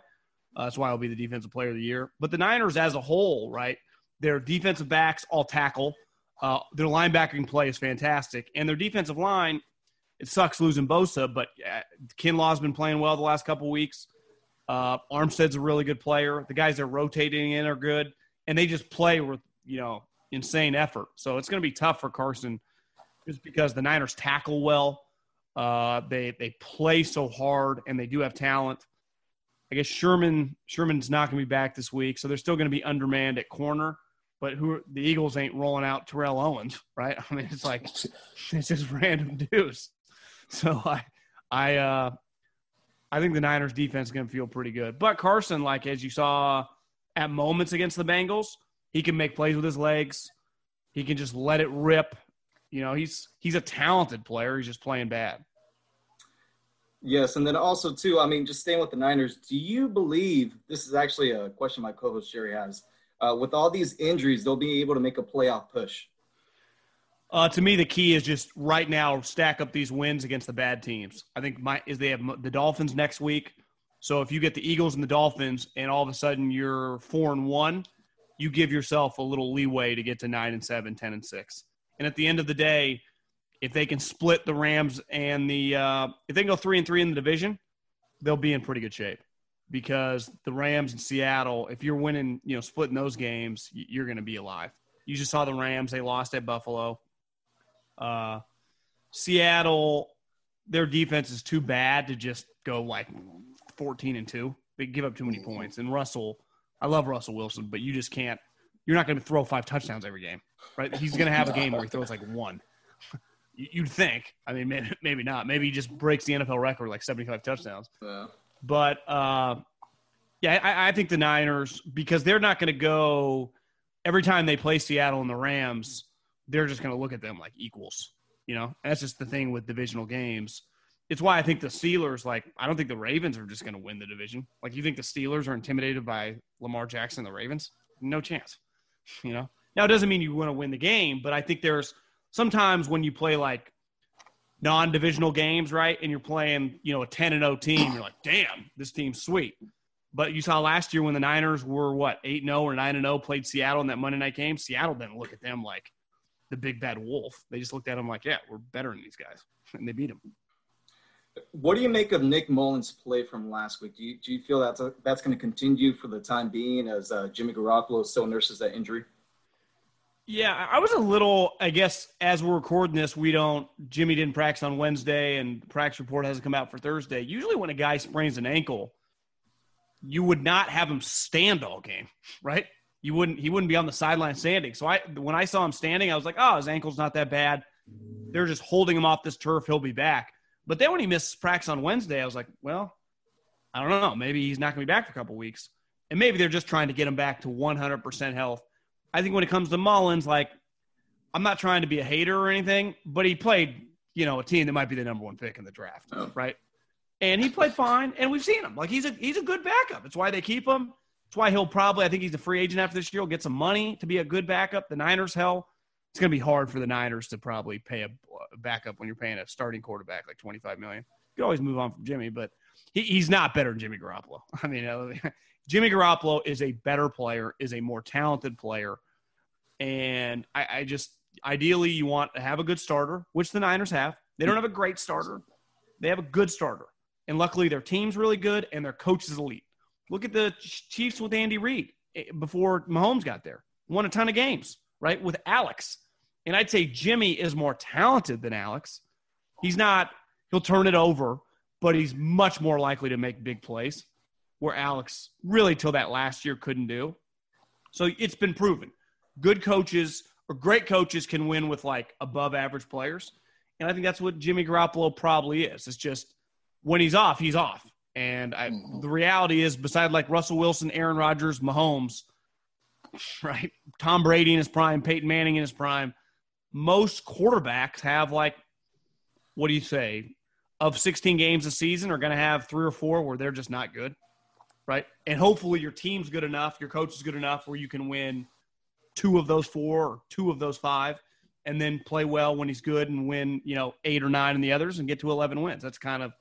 Uh, that's why he'll be the defensive player of the year. But the Niners as a whole, right? Their defensive backs all tackle. Uh, their linebacking play is fantastic, and their defensive line. It sucks losing Bosa, but uh, Kinlaw's been playing well the last couple weeks. Uh, Armstead's a really good player. The guys they're rotating in are good, and they just play with you know insane effort. So it's going to be tough for Carson, just because the Niners tackle well. Uh, they they play so hard, and they do have talent. I guess Sherman Sherman's not going to be back this week, so they're still going to be undermanned at corner. But who the Eagles ain't rolling out Terrell Owens, right? I mean, it's like it's just random dudes. So I I uh I think the Niners defense is going to feel pretty good. But Carson, like as you saw at moments against the Bengals, he can make plays with his legs. He can just let it rip. You know, he's he's a talented player. He's just playing bad. Yes, and then also too, I mean, just staying with the Niners, do you believe this is actually a question my co-host Jerry has? Uh, with all these injuries, they'll be able to make a playoff push. Uh, to me, the key is just right now stack up these wins against the bad teams. I think my is they have the Dolphins next week. So if you get the Eagles and the Dolphins, and all of a sudden you're four and one, you give yourself a little leeway to get to nine and seven, ten and six. And at the end of the day, if they can split the Rams and the uh, if they can go three and three in the division, they'll be in pretty good shape because the Rams and Seattle, if you're winning, you know, splitting those games, you're going to be alive. You just saw the Rams; they lost at Buffalo. Uh, Seattle, their defense is too bad to just go like 14 and two. They give up too many points. And Russell, I love Russell Wilson, but you just can't. You're not going to throw five touchdowns every game, right? He's going to have a game where he throws like one. You'd think. I mean, maybe, maybe not. Maybe he just breaks the NFL record like 75 touchdowns. Yeah. But uh, yeah, I, I think the Niners because they're not going to go every time they play Seattle and the Rams. They're just going to look at them like equals. You know, that's just the thing with divisional games. It's why I think the Steelers, like, I don't think the Ravens are just going to win the division. Like, you think the Steelers are intimidated by Lamar Jackson the Ravens? No chance. You know, now it doesn't mean you want to win the game, but I think there's sometimes when you play like non-divisional games, right, and you're playing, you know, a 10 and 0 team, you're like, damn, this team's sweet. But you saw last year when the Niners were what eight and zero or nine and zero, played Seattle in that Monday night game. Seattle didn't look at them like the big bad wolf. They just looked at them like, yeah, we're better than these guys, and they beat them. What do you make of Nick Mullens' play from last week? Do you, do you feel that's a, that's going to continue for the time being as uh, Jimmy Garoppolo still nurses that injury? Yeah, I was a little. I guess as we're recording this, we don't. Jimmy didn't practice on Wednesday, and practice report hasn't come out for Thursday. Usually, when a guy sprains an ankle, you would not have him stand all game, right? You wouldn't. He wouldn't be on the sideline standing. So I, when I saw him standing, I was like, oh, his ankle's not that bad. They're just holding him off this turf. He'll be back. But then when he missed practice on Wednesday, I was like, well, I don't know. Maybe he's not going to be back for a couple weeks. And maybe they're just trying to get him back to 100% health. I think when it comes to Mullens, like, I'm not trying to be a hater or anything, but he played, you know, a team that might be the number one pick in the draft, oh. right? And he played fine, and we've seen him. Like he's a he's a good backup. It's why they keep him. It's why he'll probably. I think he's a free agent after this year. He'll get some money to be a good backup. The Niners, hell, it's going to be hard for the Niners to probably pay a, backup when you're paying a starting quarterback like 25 million. You can always move on from Jimmy, but he, he's not better than Jimmy Garoppolo. I mean, Jimmy Garoppolo is a better player, is a more talented player, and I, I just ideally you want to have a good starter, which the Niners have. They don't have a great starter; they have a good starter, and luckily their team's really good and their coach is elite. Look at the Chiefs with Andy Reid eh, before Mahomes got there. Won a ton of games, right? With Alex. And I'd say Jimmy is more talented than Alex. He's not, he'll turn it over, but he's much more likely to make big plays where Alex really till that last year couldn't do. So it's been proven. Good coaches or great coaches can win with like above average players. And I think that's what Jimmy Garoppolo probably is. It's just when he's off, he's off. And I, mm-hmm. the reality is, beside like Russell Wilson, Aaron Rodgers, Mahomes, right? Tom Brady in his prime, Peyton Manning in his prime, most quarterbacks have like, what do you say, of 16 games a season are going to have three or four where they're just not good, right? And hopefully your team's good enough, your coach is good enough where you can win two of those four or two of those five and then play well when he's good and win, you know, eight or nine in the others and get to 11 wins. That's kind of,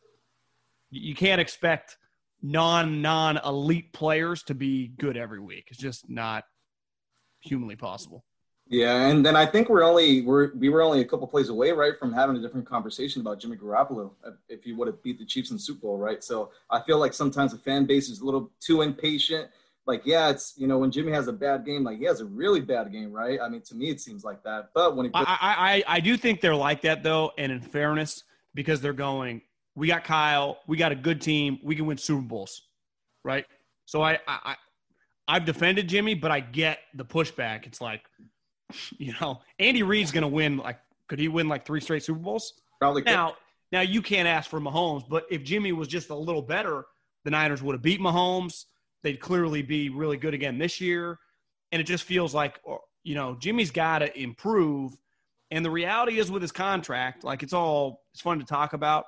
you can't expect non non elite players to be good every week. It's just not humanly possible. Yeah, and then I think we're only we're we were only a couple plays away, right, from having a different conversation about Jimmy Garoppolo if he would have beat the Chiefs in the Super Bowl, right? So I feel like sometimes the fan base is a little too impatient. Like, yeah, it's you know when Jimmy has a bad game, like he has a really bad game, right? I mean, to me it seems like that. But when he, puts- I, I I do think they're like that though, and in fairness, because they're going, we got Kyle, we got a good team, we can win Super Bowls, right? So I I I've defended Jimmy, but I get the pushback. It's like You know, Andy Reid's going to win. Like, could he win like three straight Super Bowls? Probably. Could. Now, now you can't ask for Mahomes, but if Jimmy was just a little better, the Niners would have beat Mahomes. They'd clearly be really good again this year. And it just feels like, uh, you know, Jimmy's got to improve. And the reality is with his contract, like it's all it's fun to talk about,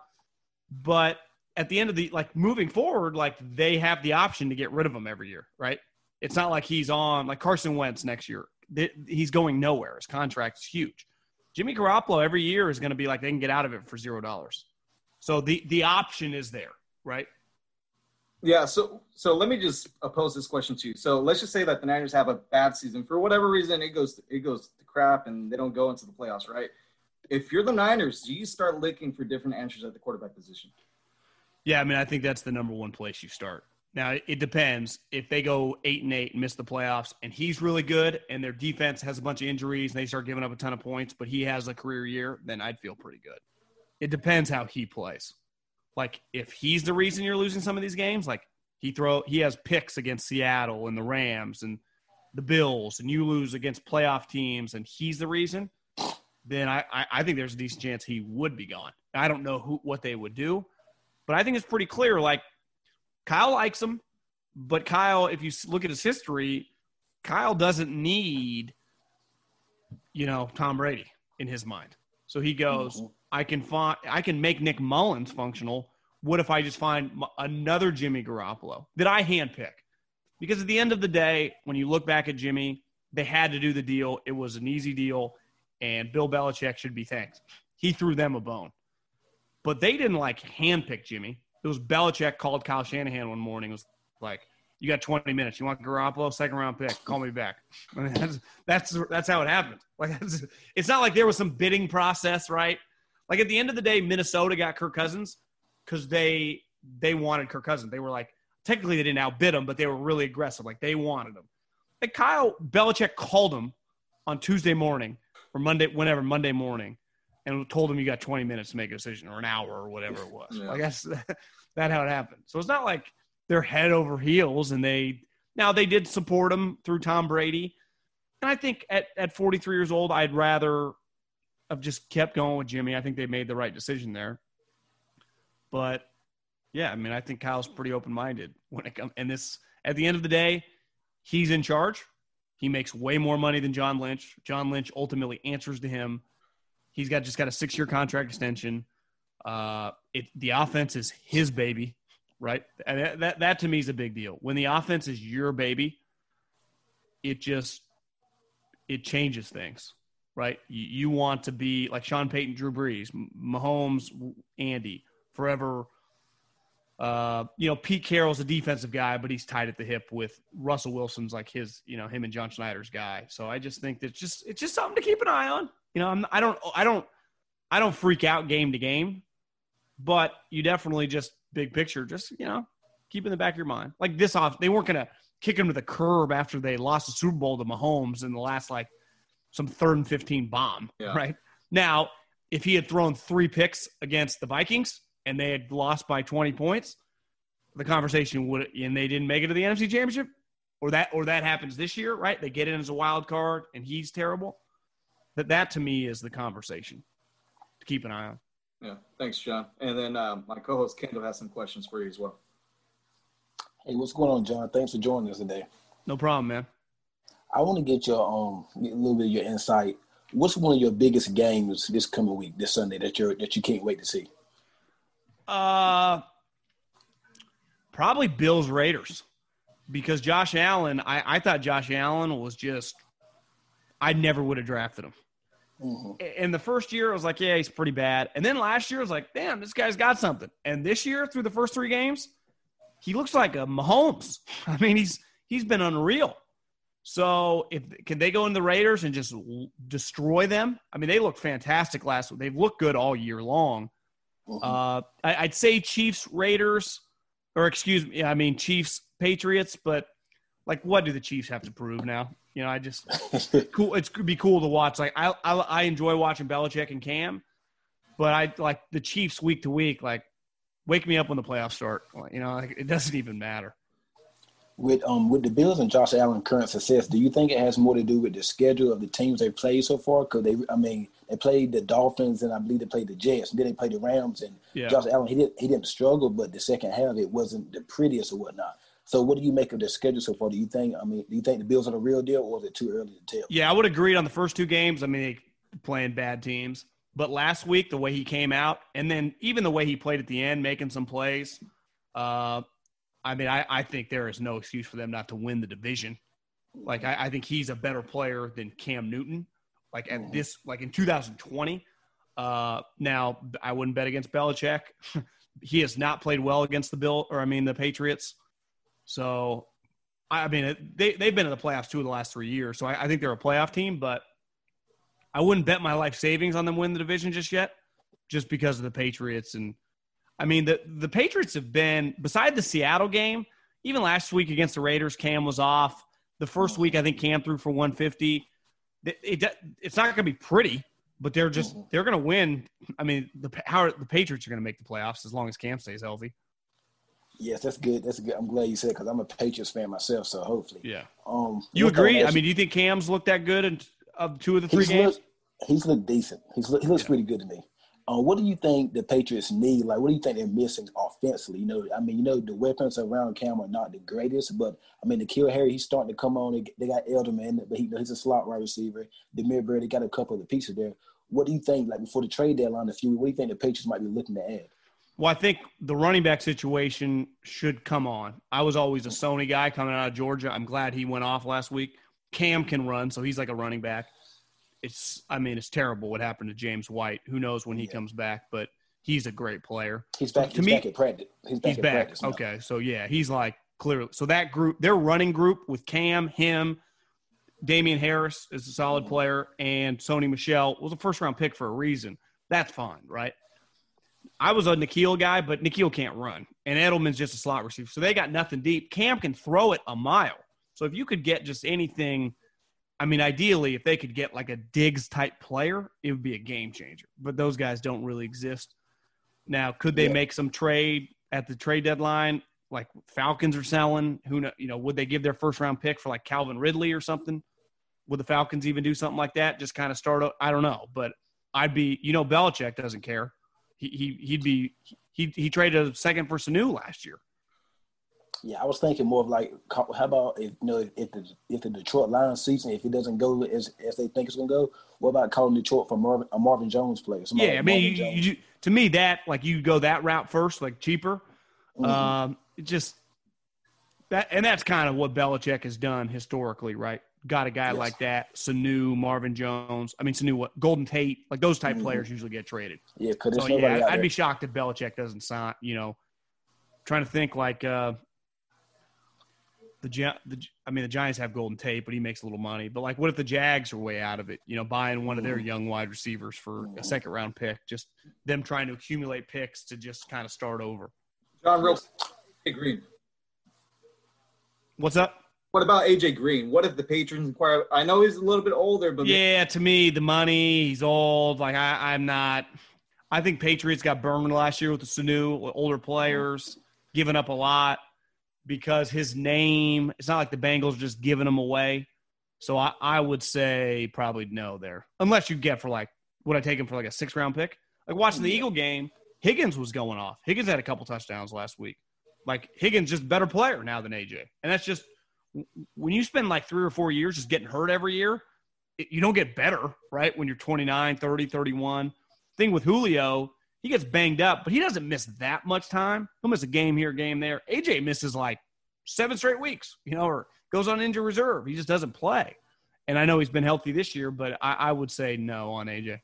but at the end of the like moving forward, like they have the option to get rid of him every year, right? It's not like he's on like Carson Wentz next year he's going nowhere. His contract is huge. Jimmy Garoppolo every year is going to be like they can get out of it for zero dollars. So the the option is there, right? Yeah. So so let me just oppose this question to you. So let's just say that the Niners have a bad season for whatever reason. It goes it goes to crap and they don't go into the playoffs, right? if you're the Niners, do you start looking for different answers at the quarterback position? Yeah, I mean, I think that's the number one place you start. Now it depends. If they go eight and eight and miss the playoffs, and he's really good, and their defense has a bunch of injuries, and they start giving up a ton of points, but he has a career year, then I'd feel pretty good. It depends how he plays. Like if he's the reason you're losing some of these games, like he throw he has picks against Seattle and the Rams and the Bills, and you lose against playoff teams, and he's the reason, then I, I, I think there's a decent chance he would be gone. I don't know who what they would do, but I think it's pretty clear. Like Kyle likes him, but Kyle, if you look at his history, Kyle doesn't need, you know, Tom Brady in his mind. So he goes, mm-hmm. I can find, I can make Nick Mullens functional. What if I just find another Jimmy Garoppolo that I handpick? Because at the end of the day, when you look back at Jimmy, they had to do the deal. It was an easy deal, and Bill Belichick should be thanked. He threw them a bone, but they didn't like handpick Jimmy. It was Belichick called Kyle Shanahan one morning. It was like, "You got 20 minutes. You want Garoppolo, second round pick? Call me back." I mean, that's that's that's how it happened. Like, it's not like there was some bidding process, right? Like at the end of the day, Minnesota got Kirk Cousins because they they wanted Kirk Cousins. They were like, technically they didn't outbid him, but they were really aggressive. Like they wanted him. And Kyle Belichick called him on Tuesday morning or Monday, whenever Monday morning, and told him you got 20 minutes to make a decision or an hour or whatever it was. Yeah. I guess that how it happened. So it's not like they're head over heels and they now they did support him through Tom Brady. And I think at, at 43 years old, I'd rather have just kept going with Jimmy. I think they made the right decision there. But yeah, I mean, I think Kyle's pretty open minded when it comes. And this, at the end of the day, he's in charge. He makes way more money than John Lynch. John Lynch ultimately answers to him. He's got just got a six year contract extension. Uh, it the offense is his baby, right? And that, that that to me is a big deal. When the offense is your baby, it just it changes things, right? You, you want to be like Sean Payton, Drew Brees, Mahomes, Andy, forever. Uh, you know, Pete Carroll's a defensive guy, but he's tied at the hip with Russell Wilson's like his, you know, him and John Schneider's guy. So I just think that just it's just something to keep an eye on. You know, I'm, I don't, I don't, I don't freak out game to game, but you definitely just big picture, just you know, keep in the back of your mind. Like this off, they weren't gonna kick him to the curb after they lost the Super Bowl to Mahomes in the last like some third and fifteen bomb, yeah. right? Now, if he had thrown three picks against the Vikings and they had lost by twenty points, the conversation would and they didn't make it to the NFC Championship, or that or that happens this year, right? They get in as a wild card and he's terrible that that to me is the conversation to keep an eye on. Yeah, thanks, John. And then um, my co-host Kendall has some questions for you as well. Hey, what's going on, John? Thanks for joining us today. No problem, man. I want to get your um a little bit of your insight. What's one of your biggest games this coming week, this Sunday that you're that you can't wait to see? Uh, probably Bills Raiders because Josh Allen. I I thought Josh Allen was just. I never would have drafted him. Mm-hmm. In the first year, I was like, yeah, he's pretty bad. And then last year, I was like, damn, this guy's got something. And this year, through the first three games, he looks like a Mahomes. I mean, he's he's been unreal. So, if can they go in the Raiders and just destroy them? I mean, they look fantastic last week. They've looked good all year long. Uh, I, would say Chiefs, Raiders, or excuse me, I mean Chiefs, Patriots. But like, what do the Chiefs have to prove now? You know, I just cool. It's be cool to watch. Like I, I, I enjoy watching Belichick and Cam, but I like the Chiefs week to week. Like, wake me up when the playoffs start. You know, like, it doesn't even matter. With um with the Bills and Josh Allen current success, do you think it has more to do with the schedule of the teams they played so far? Because they, I mean, they played the Dolphins and I believe they played the Jets. And then they played the Rams and yeah. Josh Allen. He didn't he didn't struggle, but the second half it wasn't the prettiest or whatnot. So, what do you make of the schedule so far? Do you think? I mean, do you think the Bills are the real deal, or is it too early to tell? Yeah, I would agree on the first two games. I mean, they playing bad teams, but last week the way he came out, and then even the way he played at the end, making some plays. Uh, I mean, I, I think there is no excuse for them not to win the division. Like, I, I think he's a better player than Cam Newton. Like at mm-hmm. this, like in 2020. Uh, now, I wouldn't bet against Belichick. he has not played well against the Bill, or I mean the Patriots. So, I mean, they they've been in the playoffs two of the last three years. So I, I think they're a playoff team, but I wouldn't bet my life savings on them win the division just yet, just because of the Patriots. And I mean, the the Patriots have been beside the Seattle game. Even last week against the Raiders, Cam was off. The first week, I think Cam threw for 150. It, it, it's not going to be pretty, but they're just they're going to win. I mean, the how are, the Patriots are going to make the playoffs as long as Cam stays healthy. Yes, that's good. That's good. I'm glad you said because I'm a Patriots fan myself. So hopefully, Yeah. Um, You agree? I mean, do you think Cam's looked that good in of two of the three he's games? looked, he's looked decent. He's look, he looks pretty good to me. Um, what do you think the Patriots need? Like, what do you think they're missing offensively? You know, I mean, you know, the weapons around Cam are not the greatest, but I mean, the N'Keal Harry, he's starting to come on. They, got Edelman, but he, he's a slot wide receiver. Damiere Byrd, they got a couple of the pieces there. What do you think, like before the trade deadline, a few? What do you think the Patriots might be looking to add? Well, I think the running back situation should come on. I was always a Sony guy coming out of Georgia. I'm glad he went off last week. Cam can run, so he's like a running back. It's, I mean, it's terrible what happened to James White. Who knows when he comes back, but he's a great player. He's back. to he's me- back at practice. He's back He's back. practice. Okay, so yeah, he's like clearly. So that group, their running group with Cam, him, Damien Harris is a solid mm-hmm. player, and Sony Michel was a first round pick for a reason. That's fine, right? I was a N'Keal guy, but N'Keal can't run, and Edelman's just a slot receiver, so they got nothing deep. Cam can throw it a mile, so if you could get just anything, I mean, ideally, if they could get like a Diggs type player, it would be a game changer. But those guys don't really exist. Now, could they Yeah. make some trade at the trade deadline? Like Falcons are selling. Who know? You know, would they give their first round pick for like Calvin Ridley or something? Would the Falcons even do something like that? Just kind of start. Up? I don't know, but I'd be. You know, Belichick doesn't care. He he he'd be. He he traded a second for Sanu last year. Yeah, I was thinking more of like, how about if you know if the if the Detroit Lions season if it doesn't go as as they think it's gonna go, what about calling Detroit for Marvin a Marvin Jones player? Yeah, I mean, you, you, to me, that like you go that route first, like cheaper. Mhm. Um, just that, and that's kind of what Belichick has done historically, right? Got a guy Yes. like that, Sanu, Marvin Jones. I mean, Sanu, what Golden Tate, like those type Mhm. players usually get traded. yeah, So yeah, I'd there. be shocked if Belichick doesn't sign. You know, trying to think like uh, the, Gi- the I mean, the Giants have Golden Tate, but he makes a little money. But like, what if the Jags are way out of it? You know, buying one of their Mm-hmm. young wide receivers for a second round pick, just them trying to accumulate picks to just kind of start over. John, real AJ Green. What's up? What about AJ Green? What if the Patriots inquire? I know he's a little bit older, but Yeah, to me, the money, he's old. Like I, I'm not. I think Patriots got burned last year with the Sanu, older players, giving up a lot because his name. It's not like the Bengals are just giving him away. So I, I would say probably no there, unless you get for like would I take him for like a six round pick? Like watching the Eagle game, Higgins was going off. Higgins had a couple touchdowns last week. Like Higgins just better player now than AJ, and that's just when you spend like three or four years just getting hurt every year it- you don't get better, right? When you're 29, 30, 31. Thing with Julio, he gets banged up, but he doesn't miss that much time. He'll miss a game here, game there. AJ misses like seven straight weeks, you know, or goes on injured reserve. He just doesn't play. And I know he's been healthy this year, but I, I would say no on AJ.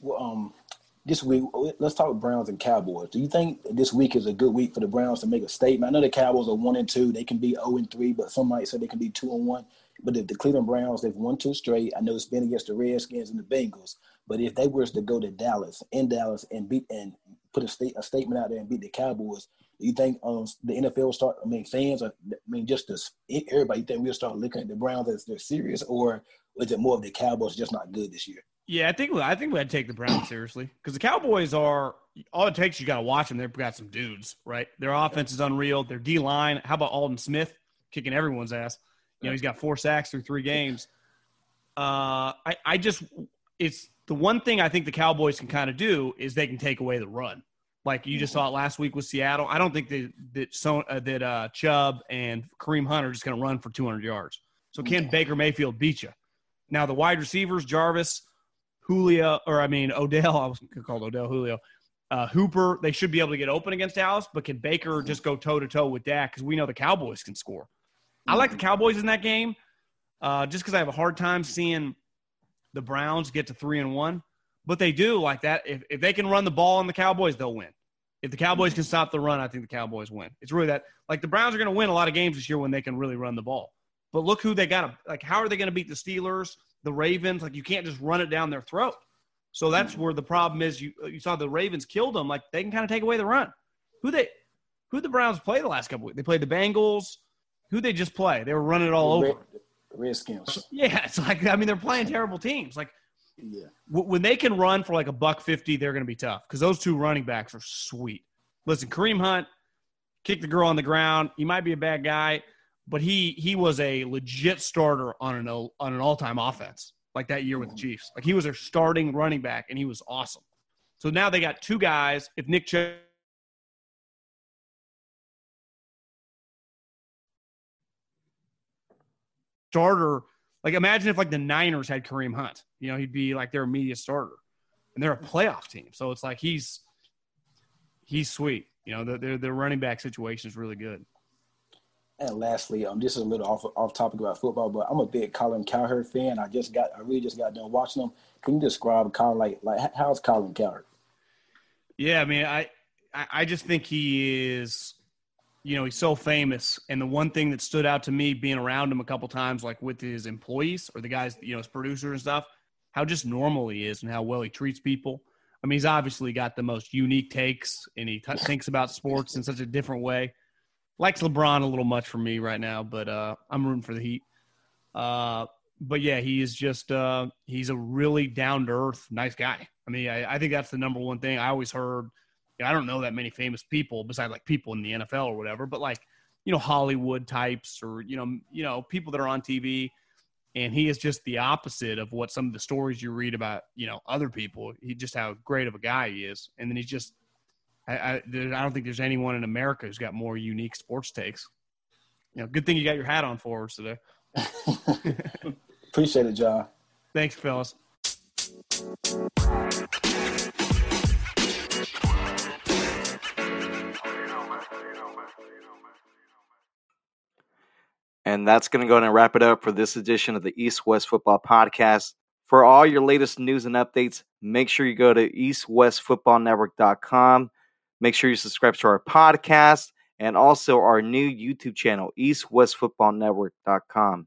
Well, um, this week, let's talk Browns and Cowboys. Do you think this week is a good week for the Browns to make a statement? I know the Cowboys are one and two; they can be zero and three, but some might say they can be two and one. But if the Cleveland Browns they've won two straight, I know it's been against the Redskins and the Bengals. But if they were to go to Dallas in Dallas and beat and put a state a statement out there and beat the Cowboys, do you think um, the NFL will start? I mean, fans, are, I mean, just this, everybody, you think we'll start looking at the Browns as they're serious, or is it more of the Cowboys just not good this year? Yeah, I think I think we had to take the Browns seriously because the Cowboys are all it takes. You got to watch them. They've got some dudes, right? Their offense is unreal. Their D line. How about Aldon Smith kicking everyone's ass? You know, he's got four sacks through three games. Uh, I I just it's the one thing I think the Cowboys can kind of do is they can take away the run. Like you just saw it last week with Seattle. I don't think that that so, uh, that uh, Chubb and Kareem Hunt are just going to run for 200 yards. So can Baker Mayfield beat you? Now the wide receivers, Jarvis, Julio, or I mean Odell. I was called Odell Julio. Uh, Hooper, they should be able to get open against Dallas, but can Baker just go toe to toe with Dak? Because we know the Cowboys can score. I like the Cowboys in that game, uh, just because I have a hard time seeing the Browns get to three and one. But they do like that. If, if they can run the ball on the Cowboys, they'll win. If the Cowboys mm-hmm. can stop the run, I think the Cowboys win. It's really that. Like the Browns are going to win a lot of games this year when they can really run the ball. But look who they got. Like, how are they going to beat the Steelers the Ravens. Like you can't just run it down their throat. So that's mm-hmm. where the problem is. You you saw the Ravens killed them. Like they can kind of take away the run. Who they who the Browns play the last couple weeks? They played the Bengals. Who they just play? They were running it all over. Redskins. Yeah, it's like I mean they're playing terrible teams. Like Yeah. w- when they can run for like a buck fifty, they're going to be tough because those two running backs are sweet. Listen, Kareem Hunt kicked the girl on the ground. He might be a bad guy, but he he was a legit starter on an on an all time offense like that year with the mm-hmm. Chiefs. Like he was their starting running back, and he was awesome. So now they got two guys. If Nick Chubb starter, like imagine if like the Niners had Kareem Hunt, you know, he'd be like their immediate starter, and they're a playoff team. So it's like he's he's sweet. You know, the, their their running back situation is really good. And lastly, um, this is a little off off topic about football, but I'm a big Colin Cowherd fan. I just got, I really just got done watching him. Can you describe Colin like, like how's Colin Cowherd? Yeah, I mean, I I just think he is, you know, he's so famous. And the one thing that stood out to me being around him a couple times, like with his employees or the guys, you know, his producers and stuff, how just normal he is and how well he treats people. I mean, he's obviously got the most unique takes and he t- thinks about sports in such a different way. Likes LeBron a little much for me right now, but uh, I'm rooting for the Heat. Uh, but yeah, he is just uh, he's a really down to earth, nice guy. I mean, I, I think that's the number one thing I always heard. You know, I don't know that many famous people besides like people in the NFL or whatever, but like you know Hollywood types or you know you know people that are on TV, and he is just the opposite of what some of the stories you read about you know other people. He just how great of a guy he is, and then he's just I I, there, I don't think there's anyone in America who's got more unique sports takes. You know, good thing you got your hat on for us today. Appreciate it, John. Thanks, fellas. And that's going to go and wrap it up for this edition of the East West Football Podcast. For all your latest news and updates, make sure you go to eastwestfootballnetwork.com. Make sure you subscribe to our podcast and also our new YouTube channel, eastwestfootballnetwork.com.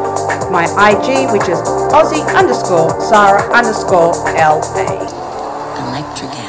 My IG, which is Aussie underscore Sarah underscore LA. Electricast.